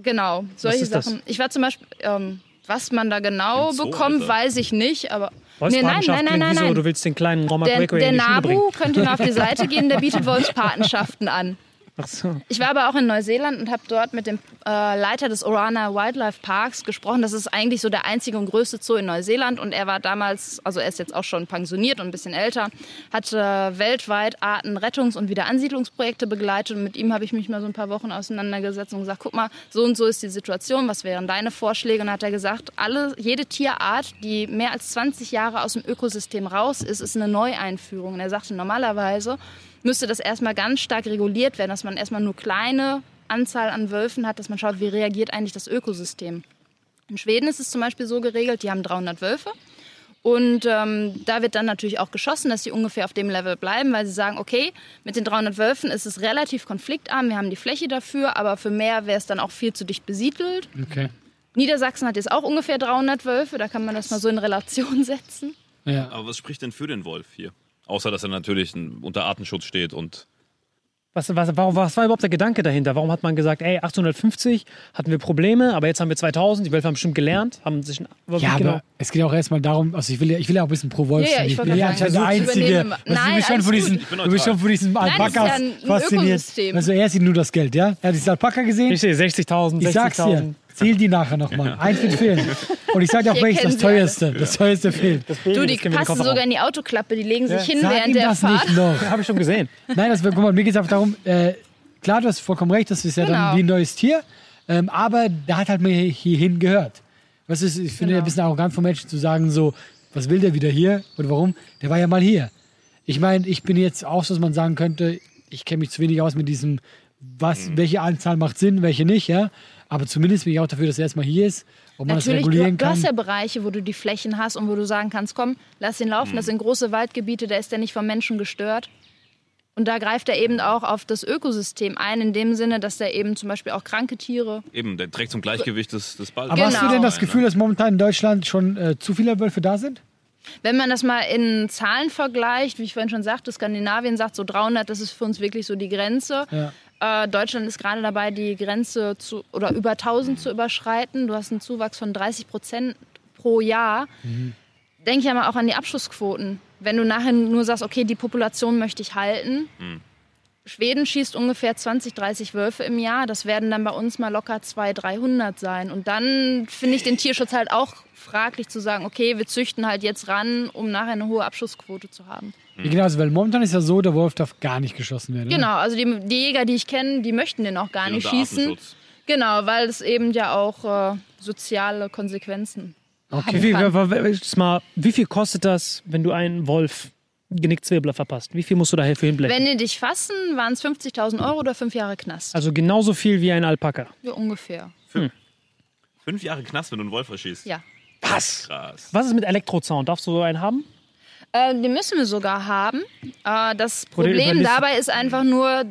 genau. Solche ist das? Sachen. Ich war zum Beispiel, ähm, was man da genau Zoo, bekommt, Alter. weiß ich nicht, aber. Nee, nein, nein, nein, nein, nein. du willst den kleinen Roma Der, der. NABU könnte mal auf die Seite gehen, der bietet Wolfspatenschaften an. Ach so. Ich war aber auch in Neuseeland und habe dort mit dem äh, Leiter des Orana Wildlife Parks gesprochen. Das ist eigentlich so der einzige und größte Zoo in Neuseeland. Und er war damals, also er ist jetzt auch schon pensioniert und ein bisschen älter, hat äh, weltweit Artenrettungs- und Wiederansiedlungsprojekte begleitet. Und mit ihm habe ich mich mal so ein paar Wochen auseinandergesetzt und gesagt, guck mal, so und so ist die Situation, was wären deine Vorschläge? Und hat er gesagt, alle, jede Tierart, die mehr als 20 Jahre aus dem Ökosystem raus ist, ist eine Neueinführung. Und er sagte, normalerweise müsste das erstmal ganz stark reguliert werden, dass man erstmal nur kleine Anzahl an Wölfen hat, dass man schaut, wie reagiert eigentlich das Ökosystem. In Schweden ist es zum Beispiel so geregelt, die haben 300 Wölfe. Und ähm, da wird dann natürlich auch geschossen, dass sie ungefähr auf dem Level bleiben, weil sie sagen, okay, mit den 300 Wölfen ist es relativ konfliktarm, wir haben die Fläche dafür, aber für mehr wäre es dann auch viel zu dicht besiedelt. Okay. Niedersachsen hat jetzt auch ungefähr 300 Wölfe, da kann man das mal so in Relation setzen. Ja. Aber was spricht denn für den Wolf hier? Außer, dass er natürlich unter Artenschutz steht und Was, was, warum, was war überhaupt der Gedanke dahinter? Warum hat man gesagt, ey, 1850 hatten wir Probleme, aber jetzt haben wir 2000, die Wölfe haben bestimmt gelernt, haben sich... Ja, genau? aber es geht auch erstmal darum, also ich will ja, ich will ja auch ein bisschen pro Wolf Ja, ja, sein. ich bin ja gerade der ich Einzige. übernehme- Weißt du, Nein, bist schon von diesen, du bist schon von diesen ja Alpakas ein fasziniert. Also er sieht nur das Geld, ja? Er hat dieses Alpaka gesehen. Ich sehe 60.000, Ich sag's dir, 60.000. zähl die nachher nochmal. Eins wird fehlen. Und ich sag dir auch, welches das teuerste. Das teuerste fehlt. Du, die Das wir in den passen sogar in die Autoklappe, die legen sich hin Sag während ihm der das Fahrt. nicht noch. Habe ich schon gesehen. Nein, das, guck mal, mir geht es einfach darum, äh, klar, du hast vollkommen recht, das ist ja dann Genau. wie ein neues Tier, ähm, aber der hat halt hier- hierhin gehört. Was ist, ich finde Genau. ein bisschen arrogant von Menschen zu sagen, so, was will der wieder hier und warum? Der war ja mal hier. Ich meine, ich bin jetzt auch so, dass man sagen könnte, ich kenne mich zu wenig aus mit diesem, was, Mhm. welche Anzahl macht Sinn, welche nicht, ja. Aber zumindest bin ich auch dafür, dass er erstmal hier ist, ob man Natürlich, das du, regulieren du kann. hast ja Bereiche, wo du die Flächen hast und wo du sagen kannst, komm, lass ihn laufen. Das sind große Waldgebiete, da ist er nicht vom Menschen gestört. Und da greift er eben auch auf das Ökosystem ein, in dem Sinne, dass er eben zum Beispiel auch kranke Tiere. eben, der trägt zum Gleichgewicht des, des Balls. aber hast du Genau. denn das Gefühl, dass momentan in Deutschland schon äh, zu viele Wölfe da sind? Wenn man das mal in Zahlen vergleicht, wie ich vorhin schon sagte, Skandinavien sagt so 300, das ist für uns wirklich so die Grenze. Ja. Äh, Deutschland ist gerade dabei, die Grenze zu, oder über 1000 zu überschreiten. Du hast einen Zuwachs von 30 Prozent pro Jahr. Denke ich ja mal auch an die Abschussquoten. Wenn du nachher nur sagst, okay, die Population möchte ich halten. Schweden schießt ungefähr 20, 30 Wölfe im Jahr. Das werden dann bei uns mal locker 200, 300 sein. Und dann finde ich den Tierschutz halt auch fraglich zu sagen, okay, wir züchten halt jetzt ran, um nachher eine hohe Abschussquote zu haben. Wie genau, also, weil momentan ist ja so, der Wolf darf gar nicht geschossen werden. Genau, also die, die Jäger, die ich kenne, die möchten den auch gar Unter nicht schießen. Genau, weil es eben ja auch äh, soziale Konsequenzen Wie haben viel, mal, wie viel kostet das, wenn du einen Wolf Genickzwirbler verpasst? Wie viel musst du da für hinblechen? Wenn die dich fassen, waren es 50.000 Euro oder fünf Jahre Knast. Also genauso viel wie ein Alpaka. Ja, ungefähr. Fünf Jahre Knast, wenn du einen Wolf erschießt. Ja. Was? Krass. Was ist mit Elektrozaun? Darfst du so einen haben? Äh, den müssen wir sogar haben. Äh, das Problem dabei ist einfach nur,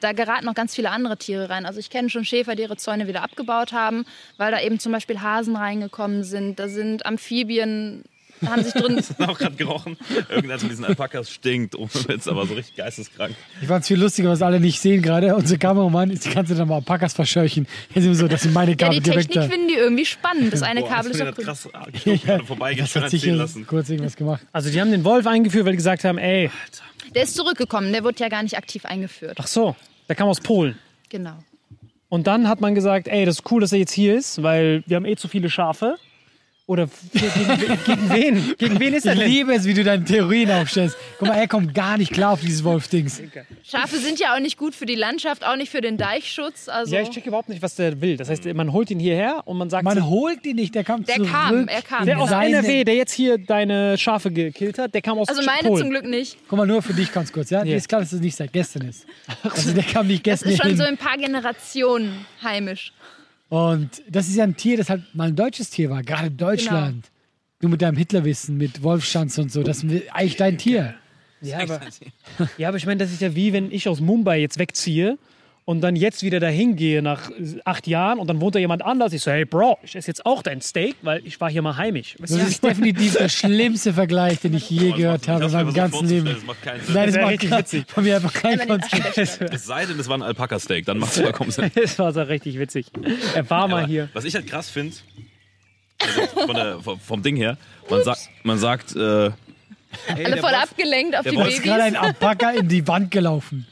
da geraten noch ganz viele andere Tiere rein. Also ich kenne schon Schäfer, die ihre Zäune wieder abgebaut haben, weil da eben zum Beispiel Hasen reingekommen sind. Da sind Amphibien, haben sich drin. auch gerade gerochen. Irgendeiner von diesen Alpakas stinkt. Oh, jetzt aber so richtig geisteskrank. Ich fand es viel lustiger, was alle nicht sehen gerade. Unser Kameramann ist die ganze Zeit am Alpakas verscheuchen. Jetzt sind wir so, das sind meine Ja, Kabel die direkt Technik da. finden die irgendwie spannend. Das eine Boah, Kabel ist hast auch du den grün. krass ah, ich gerade vorbei Das hat erzählen sicher lassen. kurz irgendwas gemacht. Also die haben den Wolf eingeführt, weil die gesagt haben, ey, Der ist zurückgekommen, der wurde ja gar nicht aktiv eingeführt. ach so, der kam aus Polen. Genau. Und dann hat man gesagt, ey, das ist cool, dass er jetzt hier ist, weil wir haben eh zu viele Schafe. Oder gegen, wen? Gegen wen ist er Ich denn? liebe es, wie du deine Theorien aufstellst. Guck mal, er kommt gar nicht klar auf dieses Wolf-Dings. Schafe sind ja auch nicht gut für die Landschaft, auch nicht für den Deichschutz. Also Ja, ich check überhaupt nicht, was der will. Das heißt, man holt ihn hierher und man sagt, Man holt ihn nicht, der kam Der zurück. kam, er kam. der aus seine- NRW, der jetzt hier deine Schafe gekillt hat, der kam aus also meine Polen. zum Glück nicht. Guck mal, nur für dich ganz kurz, ja? Dir ist klar, dass es nicht seit gestern ist. Also der kam nicht Das gestern ist schon hin. so ein paar Generationen heimisch. Und das ist ja ein Tier, das halt mal ein deutsches Tier war, gerade in Deutschland. Genau. Du mit deinem Hitlerwissen, mit Wolfschanz und so, das ist eigentlich dein Tier. Ja, aber, ja, aber ich meine, das ist ja wie, wenn ich aus Mumbai jetzt wegziehe und dann jetzt wieder dahin gehe nach acht Jahren und dann wohnt da jemand anders. Ich so, hey Bro, ich esse jetzt auch dein Steak, weil ich war hier mal heimisch. Weißt Das du? ist definitiv der schlimmste Vergleich, den ich je gehört habe in meinem ganzen Leben. Das macht keinen Sinn. Nein, das wär macht richtig witzig. von mir einfach keinen Konzept. Es sei denn, es war ein Alpaka-Steak, dann macht es vollkommen Sinn. Das war so richtig witzig. Er war mal hier. Was ich halt krass finde, also von der, vom, vom Ding her, man, sagt, man sagt, äh, Alle voll abgelenkt auf die Wolf Es ist gerade ein Babys. Alpaka in die Wand gelaufen.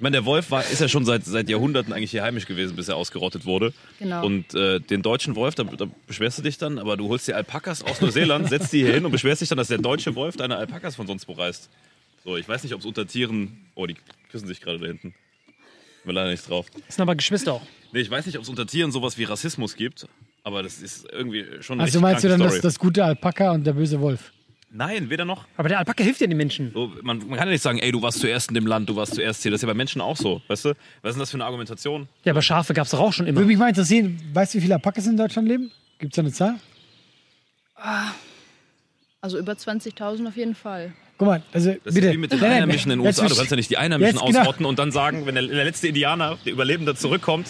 Ich meine, der Wolf war, ist ja schon seit, seit Jahrhunderten eigentlich hier heimisch gewesen, bis er ausgerottet wurde. Genau. Und äh, den deutschen Wolf, da, da beschwerst du dich dann, aber du holst die Alpakas aus Neuseeland, setzt die hier hin und beschwerst dich dann, dass der deutsche Wolf deine Alpakas von sonst wo reißt. So, ich weiß nicht, ob es unter Tieren. Oh, die küssen sich gerade da hinten. Bin leider nicht drauf. Das sind aber Geschwister auch. Nee, ich weiß nicht, ob es unter Tieren sowas wie Rassismus gibt, aber das ist irgendwie schon eine Also meinst du dann das, das gute Alpaka und der böse Wolf? Nein, weder noch. Aber der Alpaka hilft ja den Menschen. So, man, man kann ja nicht sagen, ey, du warst zuerst in dem Land, du warst zuerst hier. Das ist ja bei Menschen auch so, weißt du? Was ist denn das für eine Argumentation? Ja, aber Schafe gab es doch auch schon immer. Würde mich mal interessieren, weißt du, wie viele Alpakas in Deutschland leben? Gibt es da eine Zahl? Also über 20.000 auf jeden Fall. Guck mal, also Das bitte. ist wie mit den Einheimischen in den USA. Du kannst ja nicht die Einheimischen Jetzt, genau. ausrotten und dann sagen, wenn der, der letzte Indianer, der Überlebende, zurückkommt,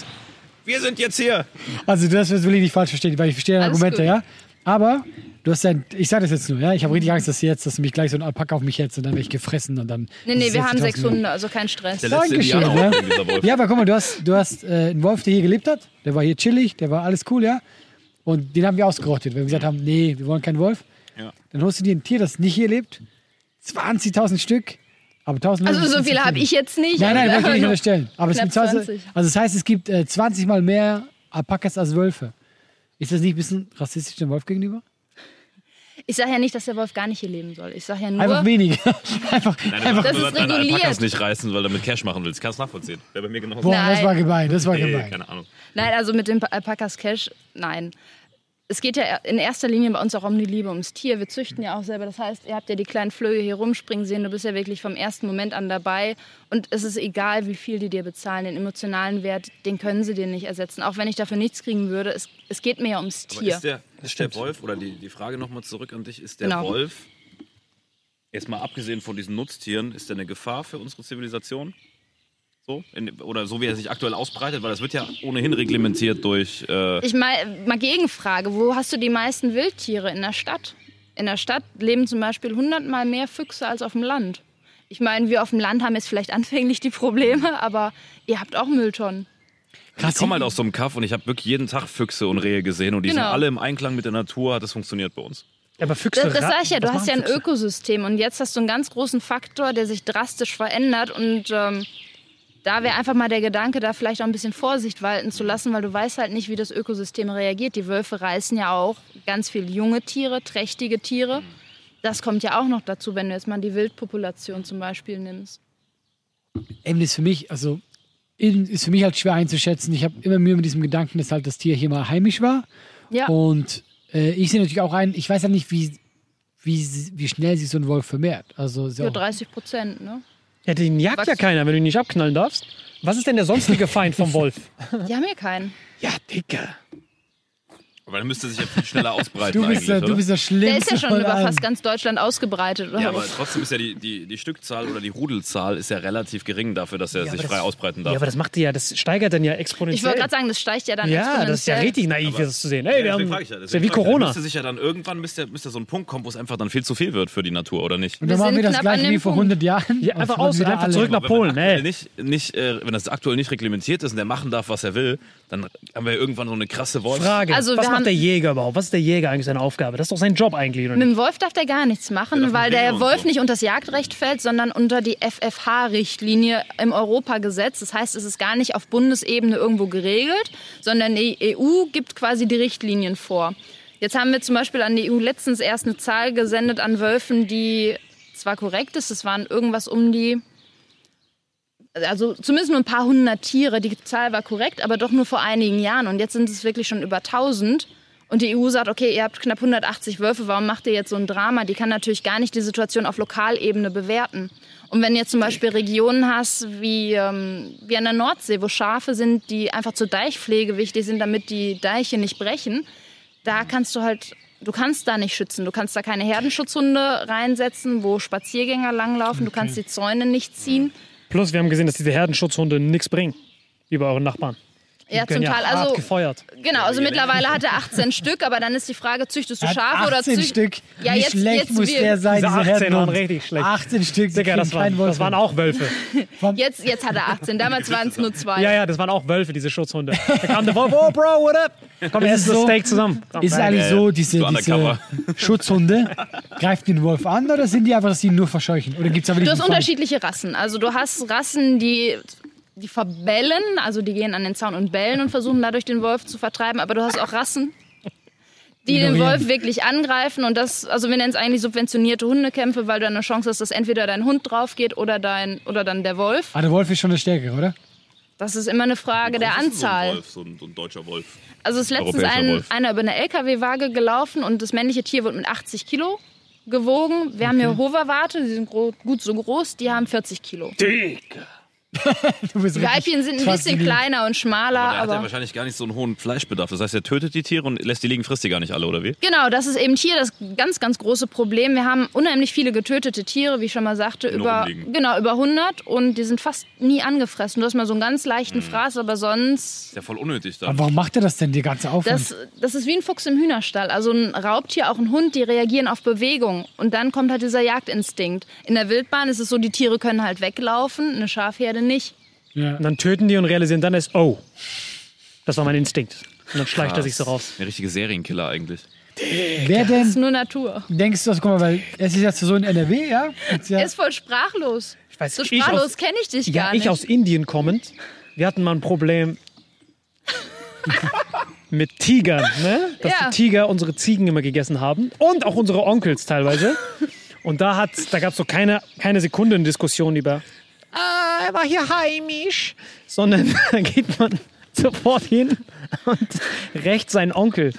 wir sind jetzt hier. Also das will ich nicht falsch verstehen, weil ich verstehe deine Alles Argumente, gut. ja. Aber du hast ein, ich sage das jetzt nur, ja. Ich habe richtig Angst, dass du jetzt, dass du mich gleich so ein Alpaka auf mich hetzt und dann werde ich gefressen und dann. Nee, nee, wir haben 60.000 sechs Hunde, also kein Stress. Der letzte Dankeschön, ja. Ja, aber guck mal, du hast, du hast äh, einen Wolf, der hier gelebt hat. Der war hier chillig, der war alles cool, ja. Und den haben wir ausgerottet, weil wir gesagt haben, nee, wir wollen keinen Wolf. Ja. Dann holst du dir ein Tier, das nicht hier lebt. 20.000 Stück. Aber 1000 Also so viele viel. habe ich jetzt nicht. Nein, nein, wollte ich nicht unterstellen. Aber es gibt 20, 20. also das heißt, es gibt äh, 20 mal mehr Alpakas als Wölfe. Ist das nicht ein bisschen rassistisch dem Wolf gegenüber? Ich sage ja nicht, dass der Wolf gar nicht hier leben soll. Ich sage ja nur, Einfach weniger. einfach, Nein, einfach. Das ist deine reguliert. Alpakas nicht reißen, weil du damit Cash machen willst. Kannst du nachvollziehen. Wäre bei mir genauso. Boah, das Nein. war gemein, das war Nee, gemein. keine Ahnung. nein, also mit dem Alpakas Cash, nein. Es geht ja in erster Linie bei uns auch um die Liebe ums Tier. Wir züchten ja auch selber. Das heißt, ihr habt ja die kleinen Flöhe hier rumspringen sehen. Du bist ja wirklich vom ersten Moment an dabei. Und es ist egal, wie viel die dir bezahlen. Den emotionalen Wert, den können sie dir nicht ersetzen. Auch wenn ich dafür nichts kriegen würde. Es, es geht mir ja ums Aber Tier. ist der, ist der Wolf, oder die, die Frage nochmal zurück an dich, ist der Genau. Wolf, erstmal abgesehen von diesen Nutztieren, ist der eine Gefahr für unsere Zivilisation? So? In, oder so wie er sich aktuell ausbreitet, weil das wird ja ohnehin reglementiert durch. Äh, Ich mal, mal Gegenfrage. Wo hast du die meisten Wildtiere? In der Stadt? In der Stadt leben zum Beispiel hundertmal mehr Füchse als auf dem Land. Ich meine, wir auf dem Land haben jetzt vielleicht anfänglich die Probleme, aber ihr habt auch Mülltonnen. Ich komme halt aus so einem Kaff und ich habe wirklich jeden Tag Füchse und Rehe gesehen und die sind Genau. alle im Einklang mit der Natur, hat es funktioniert bei uns. Aber Füchse. Das, das sag ich ja, du hast ja ein Füchse? Ökosystem und jetzt hast du einen ganz großen Faktor, der sich drastisch verändert und ähm, da wäre einfach mal der Gedanke, da vielleicht auch ein bisschen Vorsicht walten zu lassen, weil du weißt halt nicht, wie das Ökosystem reagiert. Die Wölfe reißen ja auch ganz viel junge Tiere, trächtige Tiere. Das kommt ja auch noch dazu, wenn du jetzt mal die Wildpopulation zum Beispiel nimmst. Eben ist für mich, also ist für mich halt schwer einzuschätzen. Ich habe immer Mühe mit diesem Gedanken, dass halt das Tier hier mal heimisch war. Ja, Und äh, ich sehe natürlich auch ein, ich weiß ja nicht, wie, wie, wie schnell sich so ein Wolf vermehrt. Also ja für auch, 30 Prozent, ne? Ja, den jagt ja keiner, wenn du ihn nicht abknallen darfst. Was ist denn der sonstige Feind vom Wolf? Die haben ja keinen. Ja, Digga. Aber dann müsste sich ja viel schneller ausbreiten du, bist eigentlich, der, du bist der Der Schlimmste. ist ja schon über allen. fast ganz Deutschland ausgebreitet. Oder? Ja, aber trotzdem ist ja die, die, die Stückzahl oder die Rudelzahl ist ja relativ gering dafür, dass er Ja, sich aber frei das- ausbreiten Ja, darf. aber das macht ja, das steigert dann ja exponentiell. ich wollte gerade sagen, das steigt ja dann ja, exponentiell. das ist ja richtig naiv, das zu sehen. Ey, wir deswegen haben, ja. das ist ja wie ja. Corona. Müsste sich ja dann irgendwann müsste, müsste so ein Punkt kommen, wo es einfach dann viel zu viel wird für die Natur, oder nicht? Und Wir dann machen sind wir das gleich wie vor Punkt. 100 Jahren. Ja, einfach aus, einfach zurück nach Aber Polen. Wenn, äh, wenn das aktuell nicht reglementiert ist und der machen darf, was er will, dann haben wir irgendwann so eine krasse Wolf. Frage, Also, was wir macht der Jäger überhaupt? Was ist der Jäger eigentlich seine Aufgabe? Das ist doch sein Job eigentlich, oder Mit nicht? dem Wolf darf der gar nichts machen, darf weil der Wolf so. nicht unter das Jagdrecht fällt, sondern unter die FFH-Richtlinie im Europagesetz. Das heißt, es ist gar nicht auf Bundesebene irgendwo geregelt, sondern die EU gibt quasi die Richtlinien vor. Jetzt haben wir zum Beispiel an die EU letztens erst eine Zahl gesendet an Wölfen, die zwar korrekt ist, es waren irgendwas um die, also zumindest nur ein paar hundert Tiere, die Zahl war korrekt, aber doch nur vor einigen Jahren. Und jetzt sind es wirklich schon über 1000. Und die EU sagt, okay, ihr habt knapp 180 Wölfe, warum macht ihr jetzt so ein Drama? Die kann natürlich gar nicht die Situation auf Lokalebene bewerten. Und wenn jetzt zum Beispiel Regionen hast wie, ähm, wie an der Nordsee, wo Schafe sind, die einfach zur Deichpflege wichtig sind, damit die Deiche nicht brechen, da kannst du halt, du kannst da nicht schützen. Du kannst da keine Herdenschutzhunde reinsetzen, wo Spaziergänger langlaufen. Du kannst die Zäune nicht ziehen. Plus, wir haben gesehen, dass diese Herdenschutzhunde nichts bringen. Wie bei euren Nachbarn. Die Ja, zum Teil. hart Also, gefeuert. genau, also mittlerweile hat er 18 Stück, aber dann ist die Frage, züchtest du Er Schafe oder 18 züchtest Stück. Ja, Wie jetzt- schlecht jetzt muss wir- der sein, Diese dieser 18 waren richtig schlecht. 18 Stück, Digga, das, waren, das waren auch Wölfe. Jetzt, jetzt hat er 18, damals waren es nur zwei. Ja, ja, das waren auch Wölfe, diese Schutzhunde. Da kam der Wolf, oh Bro, what up? Komm, wir Ist das so? Steak zusammen. Komm, Ist es eigentlich Ja, ja. so, diese, diese. Schutzhunde, greifen den Wolf an oder sind die einfach, dass sie ihn nur verscheuchen? Oder gibt es aber Du hast unterschiedliche Rassen. Also du hast Rassen, die, die verbellen, also die gehen an den Zaun und bellen und versuchen dadurch den Wolf zu vertreiben. Aber du hast auch Rassen, die den. Wolf wirklich angreifen. Und das, also wir nennen es eigentlich subventionierte Hundekämpfe, weil du eine Chance hast, dass entweder dein Hund drauf geht oder, dein, oder dann der Wolf. Ah, der Wolf ist schon der Stärkere, oder? Das ist immer eine Frage der ist Anzahl. So ein, Wolf, so, ein, so ein deutscher Wolf. Also es ist letztens ein, Wolf. einer über eine LKW-Waage gelaufen und das männliche Tier wird mit 80 Kilo gewogen. Wir haben hier Hoverwarte, die sind gut so groß, die haben 40 Kilo. Bist Die Weibchen sind ein bisschen kleiner und schmaler, Aber der hat ja aber wahrscheinlich gar nicht so einen hohen Fleischbedarf. Das heißt, er tötet die Tiere und lässt die liegen, frisst die gar nicht alle, oder wie? genau, das ist eben hier das ganz, ganz große Problem. Wir haben unheimlich viele getötete Tiere, wie ich schon mal sagte, noch über, rumliegen. genau, über 100 und die sind fast nie angefressen. Du hast mal so einen ganz leichten Mhm. Fraß, aber sonst Ist ja voll unnötig dann. Aber warum macht er das denn, die ganze Aufwand? Das, das ist wie ein Fuchs im Hühnerstall. Also ein Raubtier, auch ein Hund, die reagieren auf Bewegung. Und dann kommt halt dieser Jagdinstinkt. In der Wildbahn ist es so, die Tiere können halt weglaufen, eine Schafherde nicht. ja. Und dann töten die und realisieren dann erst, oh, das war mein Instinkt. Und dann schleicht er sich so raus. Ein richtiger Serienkiller eigentlich. Wer Das ist denn, nur Natur. denkst du, das, guck mal, weil es ist jetzt so in NRW, ja? Jetzt ja Er ist voll sprachlos. Ich weiß, So ich sprachlos kenne ich dich Ja, gar ich nicht. aus Indien kommend, wir hatten mal ein Problem mit Tigern, ne? Dass Ja. die Tiger unsere Ziegen immer gegessen haben und auch unsere Onkels teilweise. Und da, hat, da gab es so keine, keine Sekunde in Diskussion über, ah, er war hier heimisch, sondern da geht man sofort hin und rächt seinen Onkel.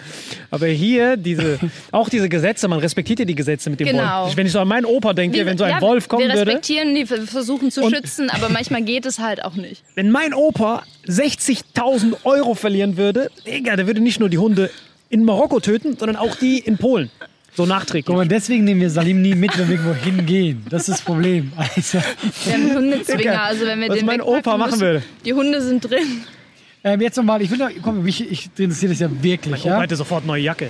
Aber hier, diese, auch diese Gesetze, man respektiert ja die Gesetze mit dem Genau. Wolf. Wenn ich so an meinen Opa denke, wenn so ein ja, Wolf kommen wir würde. respektieren die, wir versuchen zu schützen, aber manchmal geht es halt auch nicht. Wenn mein Opa 60.000 Euro verlieren würde, Digga, der würde nicht nur die Hunde in Marokko töten, sondern auch die in Polen. So nachträglich. Guck mal, deswegen nehmen wir Salim nie mit, wenn wir irgendwo hingehen. Das ist das Problem. Also, Wir haben Hundezwinger, also wenn wir was den mein Opa machen müssen, würde. Die Hunde sind drin. ähm, jetzt nochmal, ich will noch, komm, mich, ich interessiere das ja wirklich, Mein Opa ja? hätte sofort neue Jacke.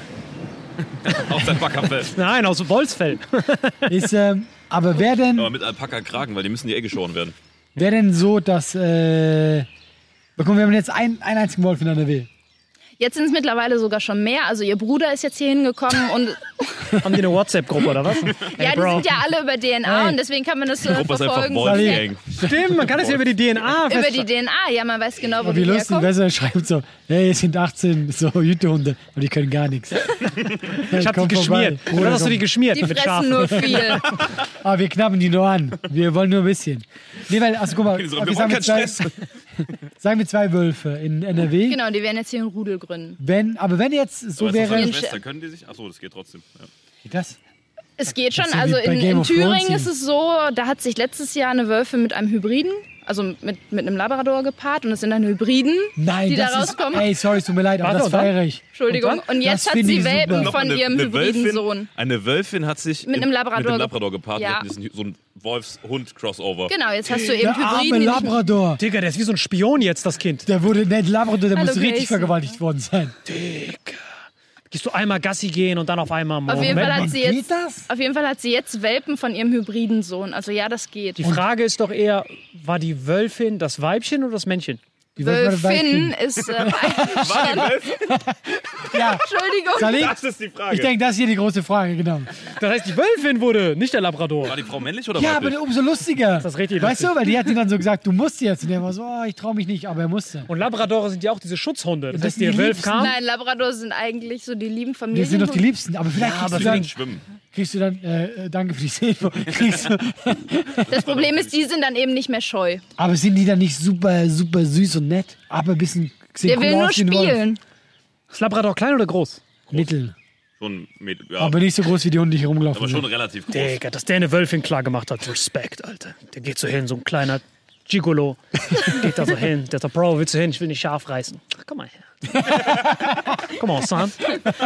Aus Alpaka-Fell. Nein, aus Wolfsfell. Ist, ähm, aber wer denn, Aber mit Alpaka-Kragen, weil die müssen ja eh geschoren werden. wer denn so, dass. Äh, guck, wir haben jetzt einen, einen einzigen Wolf in NRW. Jetzt sind es mittlerweile sogar schon mehr. Also ihr Bruder ist jetzt hier hingekommen und Haben die eine WhatsApp-Gruppe oder was? ja, die Bro. sind ja alle über DNA Hey. und deswegen kann man das äh, Gruppe ist einfach verfolgen. Stimmt, man kann es ja über die DNA Über die DNA, ja, man weiß genau, wo Aber wie die lustig, herkommen. besser schreibt so, hey, es sind 18 so Jütehunde und die können gar nichts. Ich hab die geschmiert. Oder hast du die geschmiert Die mit fressen Schafen? nur viel. Ah, wir knappen die nur an. Wir wollen nur ein bisschen. Nee, weil, also guck mal, So, okay, wir sagen, wollen wir keinen Stress. sagen wir zwei Wölfe in NRW. genau, die werden jetzt hier einen Rudel gründen. Wenn, aber wenn jetzt so Aber ist das wäre. seine Schwester, können die sich? Achso, das geht trotzdem. Ja. Das, Es geht schon. Ist Also in, in Thüringen ist es so, da hat sich letztes Jahr eine Wölfe mit einem Hybriden, also mit, mit einem Labrador gepaart und es sind dann Hybriden, nein, die da das ist, rauskommen. ey, sorry, es tut mir leid, aber Warte, das feiere ich. Entschuldigung. Und Und, jetzt Das hat sie Welpen super. Von eine- ihrem eine hybriden Wölfin, Sohn. Eine Wölfin hat sich Mit im- einem Labrador mit einem Labrador gepaart. Ja. Diesen, so ein Wolfshund-Crossover. Genau, jetzt hast du eben Der Hybriden. arme Labrador. Digga, der ist wie so ein Spion jetzt, das Kind. Der wurde, ne, Labrador, der Hallo, muss richtig vergewaltigt worden sein. Gehst du einmal Gassi gehen und dann auf einmal Auf morgen. jeden, Fall hat sie Geht jetzt, das? auf jeden Fall hat sie jetzt Welpen von ihrem hybriden Sohn. Also ja, das geht. Die Frage ist doch eher, war die Wölfin das Weibchen oder das Männchen? Die Wölfin ist äh. Ja, Entschuldigung. Sally, Das ist die Frage. ich denke, das ist hier die große Frage, genau. Das heißt, die Wölfin wurde, nicht der Labrador. War die Frau männlich oder Ja, aber umso lustiger. Das ist richtig Weißt du, lustig. weil die hat ihm dann so gesagt, du musst jetzt. Und der war so, oh, ich traue mich nicht, aber er musste. Und Labradore sind ja auch diese Schutzhunde. Das Das heißt, der Wölf kam. Nein, Labrador sind eigentlich so die lieben Wir Familien. sind doch die Liebsten. Aber vielleicht aber kriegst, du dann, Schwimmen. kriegst du dann, äh, äh, danke für die Info, kriegst du, Das Problem ist, die sind dann eben nicht mehr scheu. aber sind die dann nicht super, super süß und nett? Aber ein bisschen, Der cool will nur spielen. Ist Labrador klein oder groß? Mittel. Schon, mit, ja, Aber nicht so groß wie die Hunde, die hier rumgelaufen aber schon sind. relativ groß. Digga, dass der eine Wölfin klar gemacht hat. Respekt, Alter. Der geht so hin, so ein kleiner Gigolo. Geht da so hin. Der sagt, Bro, willst du hin? Ich will nicht Schaf reißen. Ach, komm mal her. Komm on, son.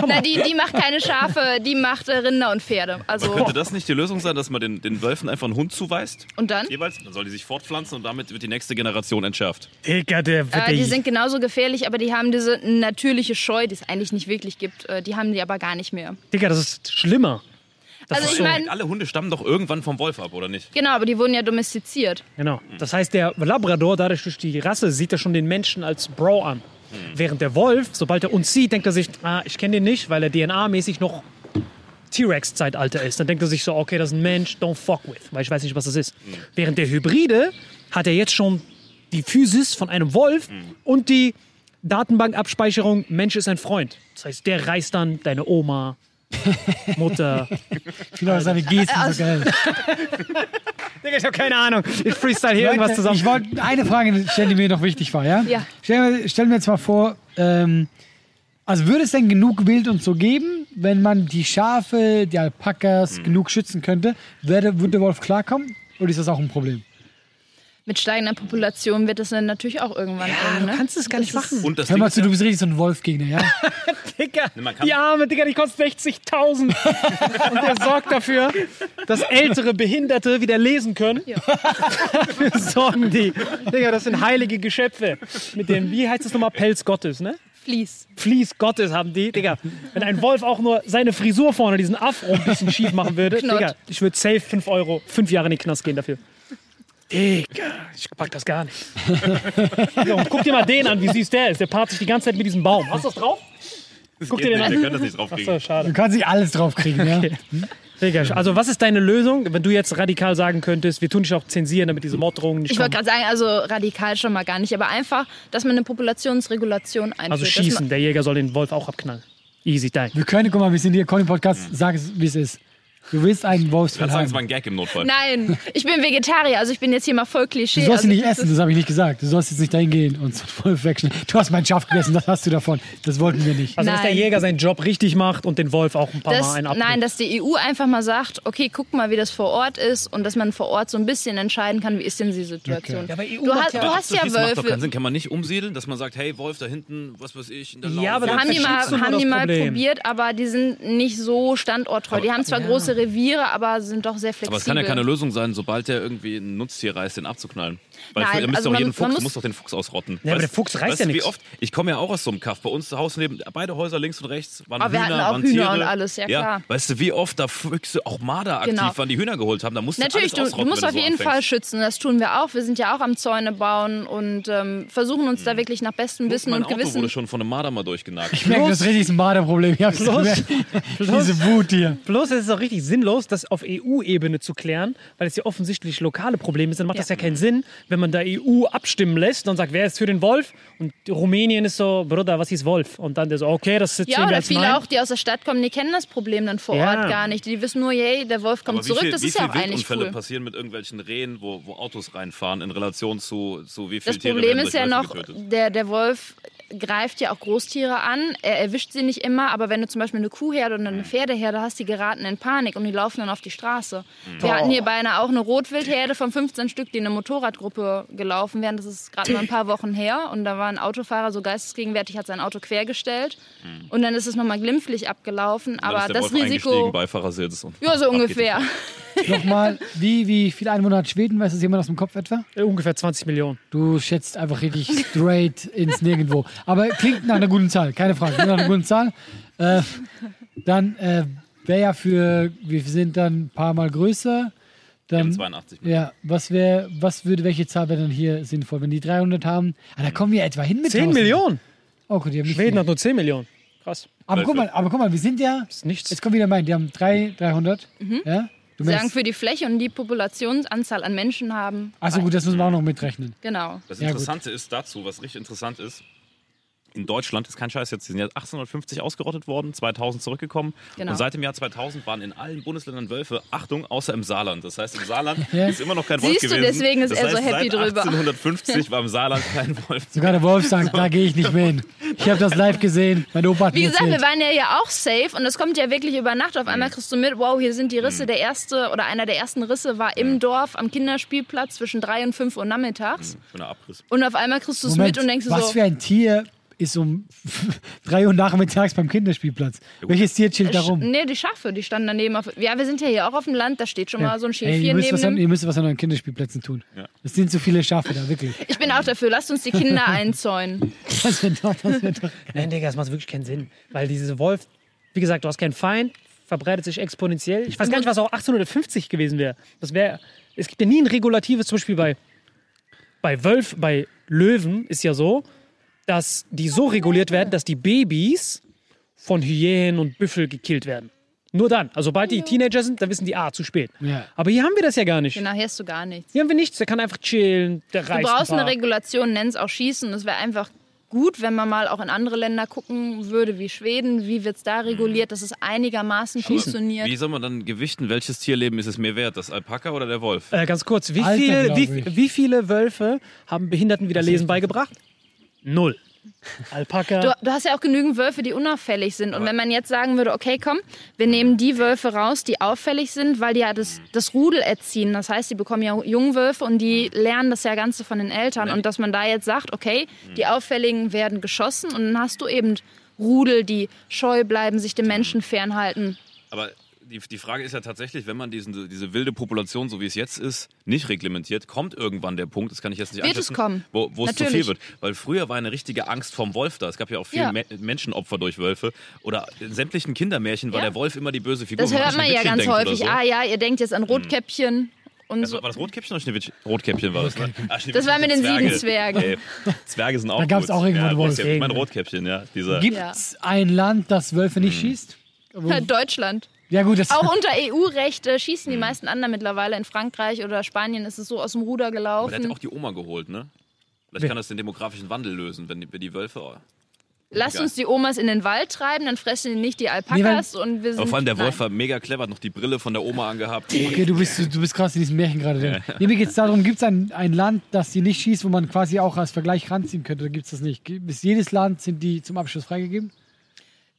Na, die, die macht keine Schafe, die macht äh, Rinder und Pferde. Also, Könnte das nicht die Lösung sein, dass man den, den Wölfen einfach einen Hund zuweist? und dann? Jeweils? Dann soll die sich fortpflanzen und damit wird die nächste Generation entschärft. Digga, der wird Äh, die der- sind genauso gefährlich, aber die haben diese natürliche Scheu, die es eigentlich nicht wirklich gibt. Äh, die haben die aber gar nicht mehr. Digga, das ist schlimmer. Das Also ist ich so, meine, Alle Hunde stammen doch irgendwann vom Wolf ab, oder nicht? genau, aber die wurden ja domestiziert. Genau. Das heißt, der Labrador, dadurch durch die Rasse, sieht er schon den Menschen als Bro an. Während der Wolf, sobald er uns sieht, denkt er sich, ah, ich kenne den nicht, weil er DNA-mäßig noch T-Rex-Zeitalter ist. Dann denkt er sich so, okay, das ist ein Mensch, don't fuck with, weil ich weiß nicht, was das ist. Während der Hybride hat er jetzt schon die Physis von einem Wolf und die Datenbankabspeicherung, Mensch ist ein Freund. Das heißt, der reißt dann deine Oma, Mutter. Genau, seine Gesten so geil. Digga, ich habe keine Ahnung. Ich freestyle hier irgendwas Leute, zusammen. Ich wollte eine Frage stellen, die mir noch wichtig war, ja? Ja. Stellen wir, stellen wir jetzt mal vor, ähm, also würde es denn genug Wild und so geben, wenn man die Schafe, die Alpakas genug schützen könnte? Würde, würde der Wolf klarkommen? Oder ist das auch ein Problem? Mit steigender Population wird es dann natürlich auch irgendwann eng, du ne? kannst es gar nicht machen. Und das Hör mal zu, ja, du bist richtig so ein Wolfgegner, ja? Digga, kann- die Arme, Digga, die kostet 60.000. Und der sorgt dafür, dass ältere Behinderte wieder lesen können. Dafür sorgen die. Digga, das sind heilige Geschöpfe. Mit dem, wie heißt das nochmal, Pelz Gottes, ne? Fließ. Fließ Gottes haben die. Digga, wenn ein Wolf auch nur seine Frisur vorne, diesen Afro ein bisschen schief machen würde, Knott. Digga, ich würde safe 5 Euro, 5 Jahre in den Knast gehen dafür. Digga, ich pack das gar nicht. Ja, und guck dir mal den an, wie süß der ist. Der paart sich die ganze Zeit mit diesem Baum. Hast du das drauf? Guck dir den nicht, an. wir können das nicht Achso, draufkriegen. schade. Du kannst nicht alles draufkriegen, ja? Digga, also was ist deine Lösung, wenn du jetzt radikal sagen könntest, wir tun dich auch zensieren, damit diese Morddrohungen nicht Ich wollte gerade sagen, also radikal schon mal gar nicht, aber einfach, dass man eine Populationsregulation einführt. Also schießen, der Jäger soll den Wolf auch abknallen. Easy, dein. Wir können, guck mal, wir sind hier, Conny Podcast, sag es, wie es ist. Du willst einen Ich Wolfsfell kann sagen, es war ein Gag im Notfall. Nein, ich bin Vegetarier, also ich bin jetzt hier mal voll Klischee. Du sollst also ihn nicht essen, das habe ich nicht gesagt. Du sollst jetzt nicht dahin gehen und so einen Wolf wegschneiden. Du hast mein Schaf gegessen, das hast du davon. Das wollten wir nicht. Also dass der Nein. Jäger seinen Job richtig macht und den Wolf auch ein paar Das, Mal einen nein, dass die EU einfach mal sagt, okay, guck mal, wie das vor Ort ist und dass man vor Ort so ein bisschen entscheiden kann, wie ist denn die Situation. Okay. Ja, aber EU du, hast, ja- du hast ja abzuschließen macht doch keinen Wölfe. Sinn. Kann man nicht umsiedeln, dass man sagt, hey, Wolf da hinten, was weiß ich, in der Laube. Ja, aber dann Haben die, mal, haben die mal probiert, aber die sind nicht so standorttreu. Die haben zwar große große Reviere, aber sind doch sehr flexibel. Aber es kann ja keine Lösung sein, sobald der irgendwie ein Nutztier reißt, den abzuknallen. Weil Nein, ihr müsst also doch man- jeden man Fuchs, muss- muss doch den Fuchs ausrotten. Ja, aber der Fuchs reißt weißt ja wie oft? Ich komme ja auch aus so einem Kaff. Bei uns zu Hause neben beide Häuser links und rechts waren Aber wir Hühner, hatten auch waren Hühner Tiere. und alles, ja, klar. Weißt du, wie oft da Füchse, auch Marder aktiv Genau. waren, die Hühner geholt haben? Da musst Natürlich, du du, musst auf so jeden anfängst. Fall schützen. Das tun wir auch. Wir sind ja auch am Zäune bauen und ähm, versuchen uns da wirklich nach bestem Wissen mein und Auto Gewissen. wurde schon von einem Marder mal durchgenagt. Ich merke, das ist richtig ein Marderproblem. Ich hab's Plus- gemerkt. Diese Wut hier. Bloß es ist auch richtig sinnlos, das auf EU-Ebene zu klären, weil es ja offensichtlich lokale Probleme sind. Dann macht das ja keinen Sinn, wenn man da EU abstimmen lässt und sagt, wer ist für den Wolf? Und Rumänien ist so, Bruder, was ist Wolf? Und dann der so, okay, das sitzt Ja, oder als viele Nein. auch, die aus der Stadt kommen, die kennen das Problem dann vor Ja. Ort gar nicht. Die wissen nur, yay, der Wolf kommt zurück. viel, das ist ja viel auch eigentlich Wildunfälle cool. passieren mit irgendwelchen Rehen, wo, wo Autos reinfahren in Relation zu, zu wie viele Das Tiere Problem ist ja noch, der, der Wolf greift ja auch Großtiere an. Er erwischt sie nicht immer, aber wenn du zum Beispiel eine Kuhherde oder eine Pferdeherde hast, die geraten in Panik und die laufen dann auf die Straße. Wir hatten hier beinahe auch eine Rotwildherde von 15 Stück, die in eine Motorradgruppe gelaufen wären. Das ist gerade mal ein paar Wochen her. Und da war ein Autofahrer so geistesgegenwärtig, hat sein Auto quergestellt. Und dann ist es nochmal glimpflich abgelaufen. Aber ist der das Wolf Risiko. Beifahrersitz und Ja, so ungefähr. Nochmal, wie, wie viele Einwohner hat Schweden? Weißt du das jemand aus dem Kopf etwa? Äh, Ungefähr 20 Millionen. Du schätzt einfach richtig straight ins Nirgendwo. Aber klingt nach einer guten Zahl, keine Frage. Nach einer guten Zahl. Äh, dann äh, wäre ja für, wir sind dann ein paar Mal größer. Dann, 82 ja, was wäre, was würde, welche Zahl wäre dann hier sinnvoll? Wenn die 300 haben, ah, da kommen wir etwa hin mit 10 1000. Millionen? Oh gut, die haben nicht Schweden viel. hat nur 10 Millionen. Krass. Aber guck mal, aber guck mal, wir sind ja, Das ist nichts. jetzt kommt wieder mein, die haben drei, 300. Ja? Du Sagen merkst, für die Fläche und die Populationsanzahl an Menschen haben. achso gut, das müssen wir auch noch mitrechnen. Genau. Das Ja. Interessante ist dazu, was richtig interessant ist, in Deutschland ist kein Scheiß jetzt, die sind ja 1850 ausgerottet worden, 2000 zurückgekommen. Genau. Und seit dem Jahr 2000 waren in allen Bundesländern Wölfe, Achtung, außer im Saarland. Das heißt, im Saarland Ja. ist immer noch kein Wolf Siehst du, gewesen. deswegen ist das er so heißt, happy seit drüber. 1850 war im Saarland kein Wolf. Sogar der Wolf sagt, da gehe ich nicht mehr hin. Ich habe das live gesehen, mein Opa hat Wie mir gesagt, wir erzählt. waren ja hier auch safe und das kommt ja wirklich über Nacht. Auf einmal kriegst du mit, wow, hier sind die Risse. Der erste oder einer der ersten Risse war im Dorf am Kinderspielplatz zwischen 3 und 5 Uhr nachmittags. Schöner Abriss. Und auf einmal kriegst du es mit und denkst du was so, für ein Tier ist um 3 Uhr nachmittags beim Kinderspielplatz? Welches Tier chillt da rum? nee, die Schafe, die standen daneben. Auf, ja, wir sind ja hier auch auf dem Land, da steht schon mal so ein Schäfchen ihr, müsst was neben an, dem. ihr müsst was an euren Kinderspielplätzen tun. Ja. Es sind zu viele Schafe da, wirklich. Ich bin auch dafür, lasst uns die Kinder einzäunen. Das wird doch, das wird doch. Nein, Digga, das macht wirklich keinen Sinn. Weil diese Wolf, wie gesagt, du hast keinen Feind, verbreitet sich exponentiell. Ich weiß gar nicht, was auch 1850 gewesen wäre. Das wäre, es gibt ja nie ein regulatives, zum Beispiel bei, bei Wölf, bei Löwen ist ja so, dass die so reguliert werden, dass die Babys von Hyänen und Büffel gekillt werden. Nur dann. Also sobald die Teenager sind, dann wissen die, ah, zu spät. Ja. Aber hier haben wir das ja gar nicht. Genau, hier hast du gar nichts. Hier haben wir nichts. Der kann einfach chillen, der Du reißt brauchst ein eine. Regulation, nenn es auch Schießen. Es wäre einfach gut, wenn man mal auch in andere Länder gucken würde, wie Schweden, wie wird es da reguliert, dass es einigermaßen funktioniert. Wie soll man dann gewichten, welches Tierleben ist es mehr wert, das Alpaka oder der Wolf? Äh, ganz kurz, wie, Alter, viel, wie, wie viele Wölfe haben Behinderten wieder Lesen beigebracht? Null. Alpaka. Du, du hast ja auch genügend Wölfe, die unauffällig sind. Und wenn man jetzt sagen würde, okay, komm, wir nehmen die Wölfe raus, die auffällig sind, weil die ja das, das Rudel erziehen. Das heißt, die bekommen ja Jungwölfe und die lernen das ja Ganze von den Eltern. Und dass man da jetzt sagt, okay, die Auffälligen werden geschossen und dann hast du eben Rudel, die scheu bleiben, sich dem Menschen fernhalten. Aber die, die Frage ist ja tatsächlich, wenn man diesen, diese wilde Population, so wie es jetzt ist, nicht reglementiert, kommt irgendwann der Punkt, das kann ich jetzt nicht Wird es kommen. wo, wo es zu viel wird. Weil früher war eine richtige Angst vom Wolf da. Es gab ja auch viele Ja. Me Menschenopfer durch Wölfe. Oder in sämtlichen Kindermärchen war Ja. der Wolf immer die böse Figur. Das hört an man ja ganz häufig. So. Ah ja, ihr denkt jetzt an Rotkäppchen und Das so. war, war das Rotkäppchen oder Schneewittchen? Rotkäppchen war das, ne? Ah, Das war mit den sind sieben Zwergen. Ey, Zwerge sind auch Da gab's gut. auch irgendwo ja, Wolf. Rotkäppchen, Mein Rotkäppchen, ja. Gibt Ja. es ein Land, das Wölfe nicht schießt? Deutschland. Ja gut, das Auch unter EU-Recht äh, schießen die meisten anderen mittlerweile. In Frankreich oder Spanien ist es so aus dem Ruder Aber der hat ja gelaufen. auch die Oma geholt, ne? Vielleicht kann das den demografischen Wandel lösen, wenn die, wenn die Wölfe. oh. Lasst uns die Omas in den Wald treiben, dann fressen die nicht die Alpakas und wir sind. Aber vor allem der Wolf war mega clever, hat noch die Brille von der Oma angehabt. Okay, du bist, du bist krass in diesem Märchen gerade drin. Nee, mir geht es darum, gibt es ein, ein Land, das die nicht schießt, wo man quasi auch als Vergleich ranziehen könnte, oder gibt es das nicht? Ist jedes Land, sind die zum Abschluss freigegeben?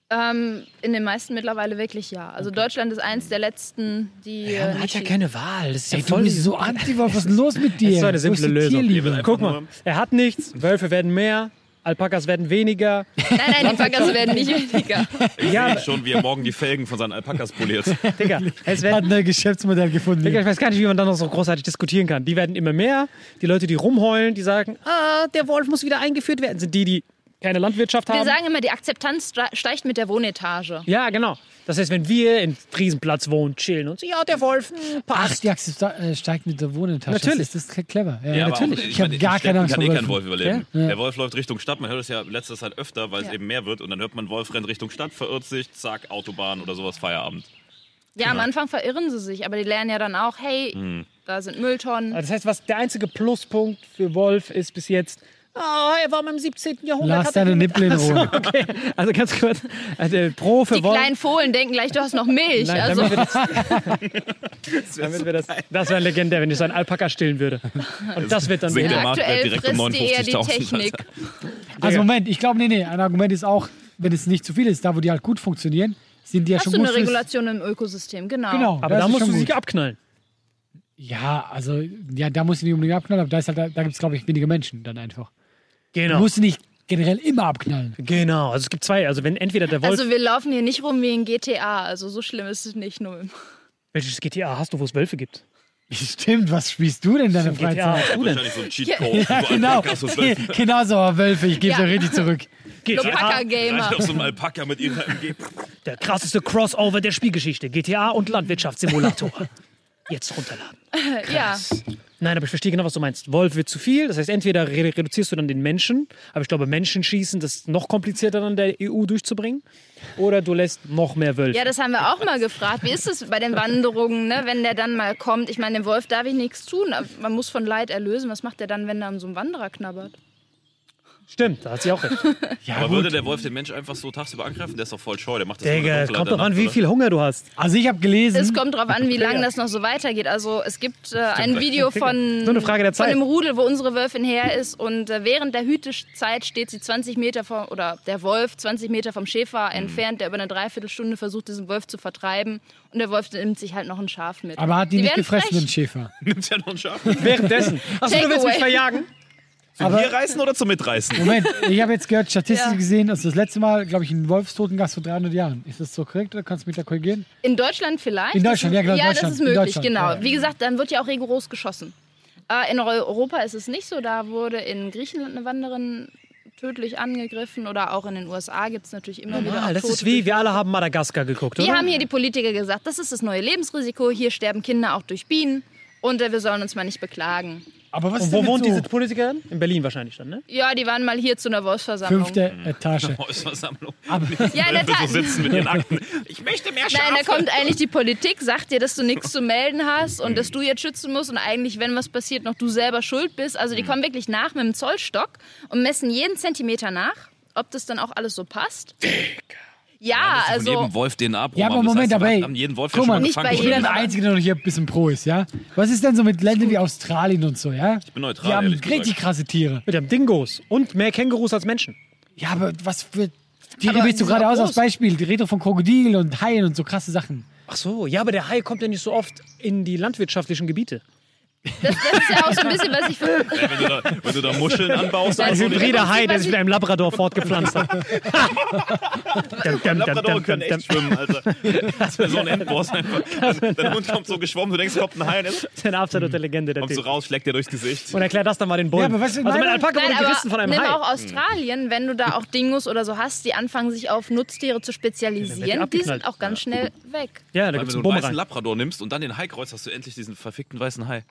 Ähm, in den meisten mittlerweile wirklich ja. Also Deutschland ist eins der letzten, die. ja, äh, man hat nicht ja keine Wahl. Das ist ja du voll so anti was ist denn los mit dir? Das ist so eine simple Lösung. Guck mal, er hat nichts, Wölfe werden mehr, Alpakas werden weniger. Nein, nein, die Alpakas werden nicht weniger. Ich Ja, sehe schon, wie er morgen die Felgen von seinen Alpakas poliert. Digga, es Hat werden, ein Geschäftsmodell gefunden. Digga, ich weiß gar nicht, wie man da noch so großartig diskutieren kann. Die werden immer mehr. Die Leute, die rumheulen, die sagen, ah, der Wolf muss wieder eingeführt werden, sind die, die keine Landwirtschaft Wir haben. sagen immer, die Akzeptanz steigt mit der Wohnetage. Ja, genau. Das heißt, wenn wir in Friesenplatz wohnen, chillen und so, ja, der Wolf hm, Ach, passt. die Akzeptanz äh, steigt mit der Wohnetage. Natürlich. Das ist, das ist clever. Ja, Ja, aber natürlich. Auch, ich meine, habe gar keine Angst kann eh kein Wölfen. Wolf überleben. Ja. Der Wolf läuft Richtung Stadt. Man hört es ja in letzter Zeit öfter, weil es Ja. eben mehr wird. Und dann hört man, Wolf rennt Richtung Stadt, verirrt sich, zack, Autobahn oder sowas, Feierabend. Ja, am Anfang verirren sie sich, aber die lernen ja dann auch, hey, da sind Mülltonnen. Das heißt, was der einzige Pluspunkt für Wolf ist bis jetzt, ah, er war mal im 17. Jahrhundert. Lass deine Nippel in Ruhe. Okay, also ganz kurz. Also Pro für Die Wolf. kleinen Fohlen denken gleich, du hast noch Milch. Nein, also, damit wir das, damit wir das, das wäre legendär, wenn ich so einen Alpaka stillen würde. Und das wird dann Sinkt der der, Marktwert aktuell direkt um frisst die eher die 59.000, Technik. Also Moment, ich glaube, nee, nee, ein Argument ist auch, wenn es nicht zu viel ist, da wo die halt gut funktionieren, sind die ja Hast schon du gut eine fürs- Regulation im Ökosystem, genau. Genau, aber da musst du sie abknallen. Ja, also, ja, da musst du nicht unbedingt abknallen, aber da, ist halt, da, da gibt es, glaube ich, weniger Menschen dann einfach. Du Genau. musst nicht generell immer abknallen. Genau. Also es gibt zwei. Also wenn entweder der Wolf. Also wir laufen hier nicht rum wie in GTA, also so schlimm ist es nicht nur. im- welches GTA hast du, wo es Wölfe gibt? Stimmt, was spielst du denn in deiner GTA Freizeit? hast du denn? Wahrscheinlich so ein Cheatcode. Ja, genau. Genau so, aber Wölfe, ich gebe Ja. dir richtig zurück. GTA, reiten auf so einem Alpaka mit ihrer MG. der krasseste Crossover der Spielgeschichte. GTA und Landwirtschaftssimulator. Jetzt runterladen. Ja, Nein, aber ich verstehe genau, was du meinst. Wolf wird zu viel. Das heißt, entweder re reduzierst du dann den Menschen, aber ich glaube, Menschen schießen, das ist noch komplizierter dann der EU durchzubringen. Oder du lässt noch mehr Wölfe. ja, das haben wir auch mal gefragt. Wie ist es bei den Wanderungen, ne? wenn der dann mal kommt? Ich meine, dem Wolf darf ich nichts tun, man muss von Leid erlösen. Was macht der dann, wenn er an so einem Wanderer knabbert? Stimmt, da hat sie auch recht. Ja, Aber gut. würde der Wolf den Mensch einfach so tagsüber angreifen? Der ist doch voll scheu. Der macht das Digga, es kommt doch an, wie viel Hunger du hast. Also ich habe gelesen, Es kommt darauf an, wie lange das noch so weitergeht. Also es gibt äh, ein Video von, Nur eine Frage der von Zeit. einem Rudel, wo unsere Wölfin her ist und äh, während der Hütezeit steht sie 20 Meter vom, oder der Wolf 20 Meter vom Schäfer Mhm. entfernt, der über eine Dreiviertelstunde versucht, diesen Wolf zu vertreiben und der Wolf nimmt sich halt noch ein Schaf mit. aber hat die, nicht werden gefressen, den frech. Schäfer. oder? Nimmt ja noch ein Schaf. Währenddessen. Achso, du willst mich verjagen? Zum Aber- Bier reißen oder zum Mitreißen? Moment, ich habe jetzt gehört, Statistik Ja. gesehen, also das letzte Mal, glaube ich, ein Wolfstotengast vor 300 Jahren. Ist das so korrekt oder kannst du mich da korrigieren? In Deutschland vielleicht? In Deutschland, ja, genau, Ja, Deutschland, das ist möglich, genau. ja. Wie gesagt, dann wird ja auch rigoros geschossen. Äh, in Europa ist es nicht so. Da wurde in Griechenland eine Wanderin tödlich angegriffen oder auch in den USA gibt es natürlich immer wieder Ah, auch das Tote ist wie, wir alle haben Madagaskar geguckt, oder? haben hier die Politiker gesagt, das ist das neue Lebensrisiko. Hier sterben Kinder auch durch Bienen und äh, wir sollen uns mal nicht beklagen. Aber was Und ist wo denn wohnt mit diese so Politikerin? In Berlin wahrscheinlich dann, ne? Ja, die waren mal hier zu einer Wolfsversammlung. fünfte Etage? Hausversammlung. Ja, in der Tat. so sitzen mit ihren Akten. Ich möchte mehr Schafe. Nein, da kommt eigentlich die Politik, sagt dir, dass du nichts zu melden hast und dass du jetzt schützen musst und eigentlich, wenn was passiert, noch du selber schuld bist. Also die kommen wirklich nach mit dem Zollstock und messen jeden Zentimeter nach, ob das dann auch alles so passt. Ja, Von also jedem Wolf DNA-Probe. Ja, aber Moment, aber ey, Haben jeden Wolf guck ja schon mal, nicht bei Ich bin der Einzige, der noch hier ein bisschen pro ist, ja? Was ist denn so mit Ländern wie Australien und so, ja? Ich bin neutral, Die haben richtig gesagt. krasse Tiere. Mit dem Dingos und mehr Kängurus als Menschen. Ja, aber was für Tiere Aber willst du die gerade aus als. Beispiel? Die Rede von Krokodilen und Haien und so krasse Sachen. Ach so, ja, aber der Hai kommt ja nicht so oft in die landwirtschaftlichen Gebiete. Das, das ist ja auch so ein bisschen, was ich Ja, wenn, du da, wenn du da Muscheln anbaust, Ein also Ein hybrider Hai, der sich ich- mit einem Labrador fortgepflanzt hat. Dum, dum, Labrador können echt schwimmen, Alter. Das wäre so ein Endboss einfach. Dein Hund kommt so geschwommen, du denkst, kommt ein Hai, Das ist eine absolute Legende, der kommst du raus, schlägt dir durchs Gesicht. Und erklär das dann mal den Bullen. Ja, aber was ich also meine- Alpaka wurde gerissen von einem nimm Hai. auch Australien, wenn du da auch Dingus oder so hast, die anfangen sich auf Nutztiere zu dann spezialisieren, die sind auch ganz schnell weg. Ja, da gibt's wenn du einen weißen. Labrador nimmst und dann den Hai kreuzt, hast du endlich diesen verfickten weißen Hai.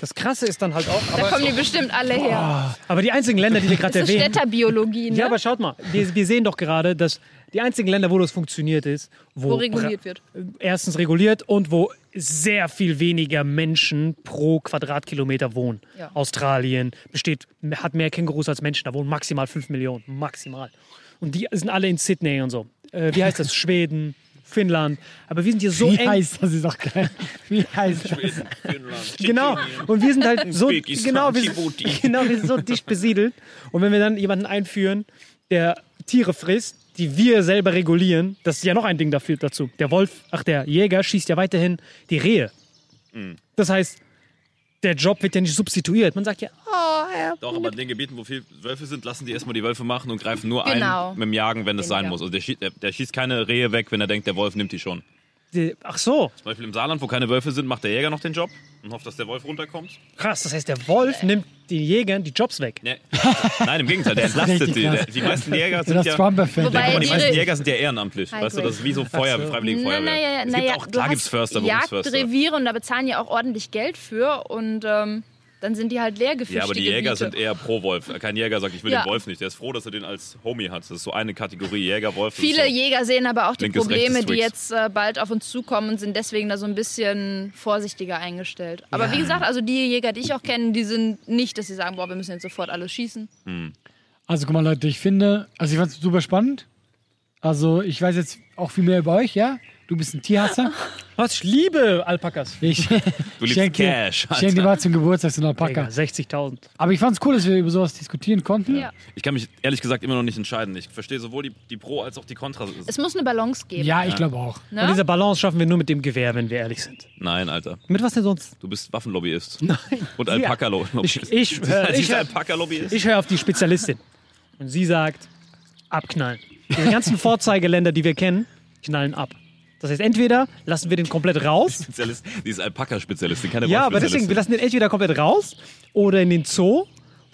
Das Krasse ist dann halt auch, Da kommen die bestimmt alle her. aber die einzigen Länder, die wir gerade Das ist erwähnen. Städterbiologie, ne? Ja, aber schaut mal, wir, wir sehen doch gerade, dass die einzigen Länder, wo das funktioniert ist, wo, wo reguliert wird. erstens reguliert und wo sehr viel weniger Menschen pro Quadratkilometer wohnen. Ja. Australien besteht, hat mehr Kängurus als Menschen, da wohnen maximal 5 Millionen, maximal. Und die sind alle in Sydney und so. Äh, wie heißt das? Schweden, Finnland. Aber wir sind hier so Wie eng. heißt das? Ist auch geil. Wie heißt das? Genau. Und wir sind halt so, genau, wir, Djibouti. genau, wir sind so dicht besiedelt. Und wenn wir dann jemanden einführen, der Tiere frisst, die wir selber regulieren, das ist ja noch ein Ding dafür, dazu. Der Wolf, ach, der Jäger schießt ja weiterhin die Rehe. Das heißt, der Job wird ja nicht substituiert. Man sagt ja, oh, Doch, aber in den Gebieten, wo viele Wölfe sind, lassen die erstmal die Wölfe machen und greifen nur Genau. ein mit dem Jagen, wenn es sein muss. Also der, schießt, der, der schießt keine Rehe weg, wenn er denkt, der Wolf nimmt die schon. Ach so, Zum Beispiel im Saarland, wo keine Wölfe sind, macht der Jäger noch den Job und hofft, dass der Wolf runterkommt. krass. Das heißt, der Wolf nimmt den Jägern die Jobs weg. Nee. Nein, im Gegenteil, der entlastet richtig die. krass. Der, die meisten Jäger sind das ja. Wobei- Guck mal, die meisten Jäger sind ja ehrenamtlich. Weißt du, das ist wie so Feuer, so. Freiwillige Nein, Feuerwehr. nein, nein, es nein, gibt ja, auch, klar hast gibt es Förster. Jagdreviere und da bezahlen ja auch ordentlich Geld für und ähm, dann sind die halt leer gefischt. Ja, aber die Jäger Gebiete. sind eher pro Wolf. Kein Jäger sagt, ich will Ja. den Wolf nicht. Der ist froh, dass er den als Homie hat. Das ist so eine Kategorie Jäger, Wolf. Viele so. Jäger sehen aber auch die Linkes, Probleme, die jetzt äh, bald auf uns zukommen und sind deswegen da so ein bisschen vorsichtiger eingestellt. Aber wie gesagt, also die Jäger, die ich auch kenne, die sind nicht, dass sie sagen, boah, wir müssen jetzt sofort alles schießen. Also guck mal Leute, ich finde, also ich fand es super spannend. Also ich weiß jetzt auch viel mehr über euch, ja? Du bist ein Tierhasser. Was? Ich liebe Alpakas. Ich Du liebst schenke Cash. ich schenk dir mal zum Geburtstag so einen Alpaka. 60.000. Aber ich fand es cool, dass wir über sowas diskutieren konnten. Ja. Ich kann mich ehrlich gesagt immer noch nicht entscheiden. Ich verstehe sowohl die, die Pro- als auch die Contra. Es muss eine Balance geben. Ja, ich glaube auch. ne? Und diese Balance schaffen wir nur mit dem Gewehr, wenn wir ehrlich sind. Nein, Alter. Mit was denn sonst? Du bist Waffenlobbyist. Nein. Und Alpaka-Lobbyist. Ich, ich, äh, ich, ich höre auf die Spezialistin. Und sie sagt, abknallen. Diese ganzen Vorzeigeländer, die wir kennen, knallen ab. Das heißt, entweder lassen wir den komplett raus. Spezialist. Sie ist Alpaka-Spezialistin, keine Ja, aber deswegen, wir lassen den entweder komplett raus oder in den Zoo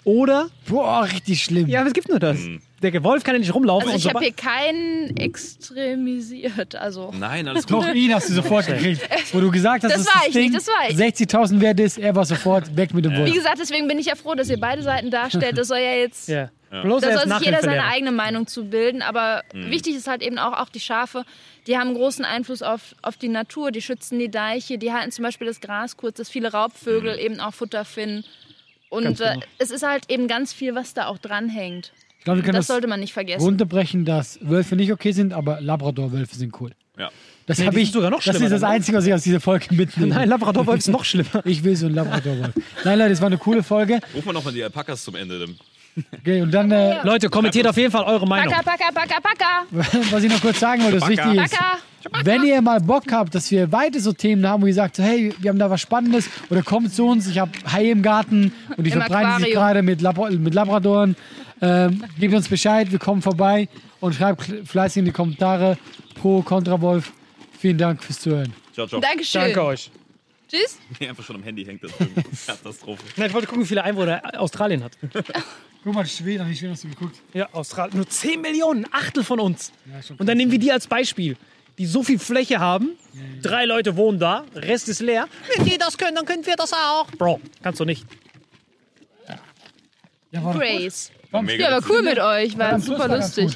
oder. Boah, richtig schlimm. Ja, aber es gibt nur das. Hm. Der Wolf kann ja nicht rumlaufen. Also ich habe hier keinen extremisiert. Also Nein, alles Doch, gut. ihn hast du sofort gekriegt. Wo du gesagt hast, Das war das ich nicht, Ding das war ich. 60.000 wert ist, er war sofort weg mit dem wie Wolf. gesagt, deswegen bin ich ja froh, dass ihr beide Seiten darstellt. Das soll ja jetzt. ja. Bloß Da soll sich jeder seine eigene Meinung zu bilden. Aber Mhm. wichtig ist halt eben auch, auch die Schafe, die haben großen Einfluss auf, auf die Natur. Die schützen die Deiche, die halten zum Beispiel das Gras kurz, dass viele Raubvögel Mhm. eben auch Futter finden. Und Ganz genau. äh, es ist halt eben ganz viel, was da auch dranhängt. Ich glaube, wir können Das das, sollte man nicht vergessen. runterbrechen, dass Wölfe nicht okay sind, aber Labrador-Wölfe sind cool. Ja. Das Nee, habe ich. sogar noch das schlimmer ist das dann, ne? Einzige, was ich aus dieser Folge mitnehme. Nein, Labrador-Wolf ist noch schlimmer. Ich will so einen Labrador-Wolf. Nein, Leute, das war eine coole Folge. Ruf mal nochmal die Alpakas zum Ende. Dann- Okay, und dann, äh, Leute, kommentiert auf jeden Fall eure Meinung. Paka, paka, paka, paka. was ich noch kurz sagen wollte, das Chewbacca. wichtig ist, wenn ihr mal Bock habt, dass wir weiter so Themen haben, wo ihr sagt, hey, wir haben da was Spannendes oder kommt zu uns, ich habe Haie im Garten und die Im verbreiten sich gerade mit, Lab mit Labradoren, ähm, gebt uns Bescheid, wir kommen vorbei und schreibt fleißig in die Kommentare pro, contra Wolf. Vielen Dank fürs Zuhören. Ciao, ciao. Dankeschön. Danke euch. Tschüss. Nee, einfach schon am Handy hängt das. Katastrophe. Nein, ich wollte gucken, wie viele Einwohner Australien hat. Guck mal, Schweden, wie schön hast du geguckt. Ja, Australien. Nur 10 Millionen, ein Achtel von uns. Ja, schon Und dann nehmen wir die als Beispiel, die so viel Fläche haben. Drei Leute wohnen da, Rest ist leer. Wenn die das können, dann können wir das auch. Bro, kannst du nicht. Ja, war. Grace. Mega Ja, aber cool mit euch. War super war lustig.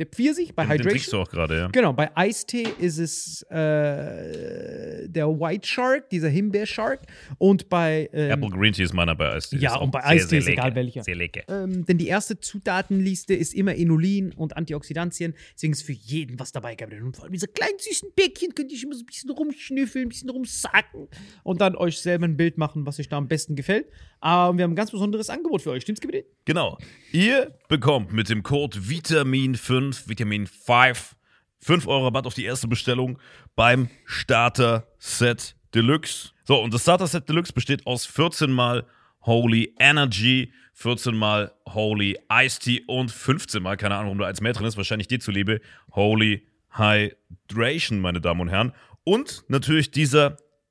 der Pfirsich bei Den, den trinkst du Hydration. auch gerade, ja. Genau, bei Eistee ist es äh, der White Shark, dieser Himbeer-Shark. Und bei ähm, Apple Green Tea ist meiner bei Eistee. Ja, und bei Eistee ist egal welcher. Sehr lecker. ähm, denn die erste Zutatenliste ist immer Inulin und Antioxidantien. Deswegen ist für jeden was dabei, Gabriel. Und vor allem diese kleinen süßen Bäckchen könnt ihr immer so ein bisschen rumschnüffeln, ein bisschen rumsacken und dann euch selber ein Bild machen, was euch da am besten gefällt. Aber wir haben ein ganz besonderes Angebot für euch. Stimmt's, Gebiet? Genau. Ihr bekommt mit dem Code Vitamin5, Vitamin 5, 5 Euro Rabatt auf die erste Bestellung beim Starter Set Deluxe. So, und das Starter Set Deluxe besteht aus 14 mal Holy Energy, 14 mal Holy Iced Tea und 15 mal, keine Ahnung, warum da eins mehr drin ist, wahrscheinlich dir zuliebe, Holy Hydration, meine Damen und Herren. Und natürlich dieser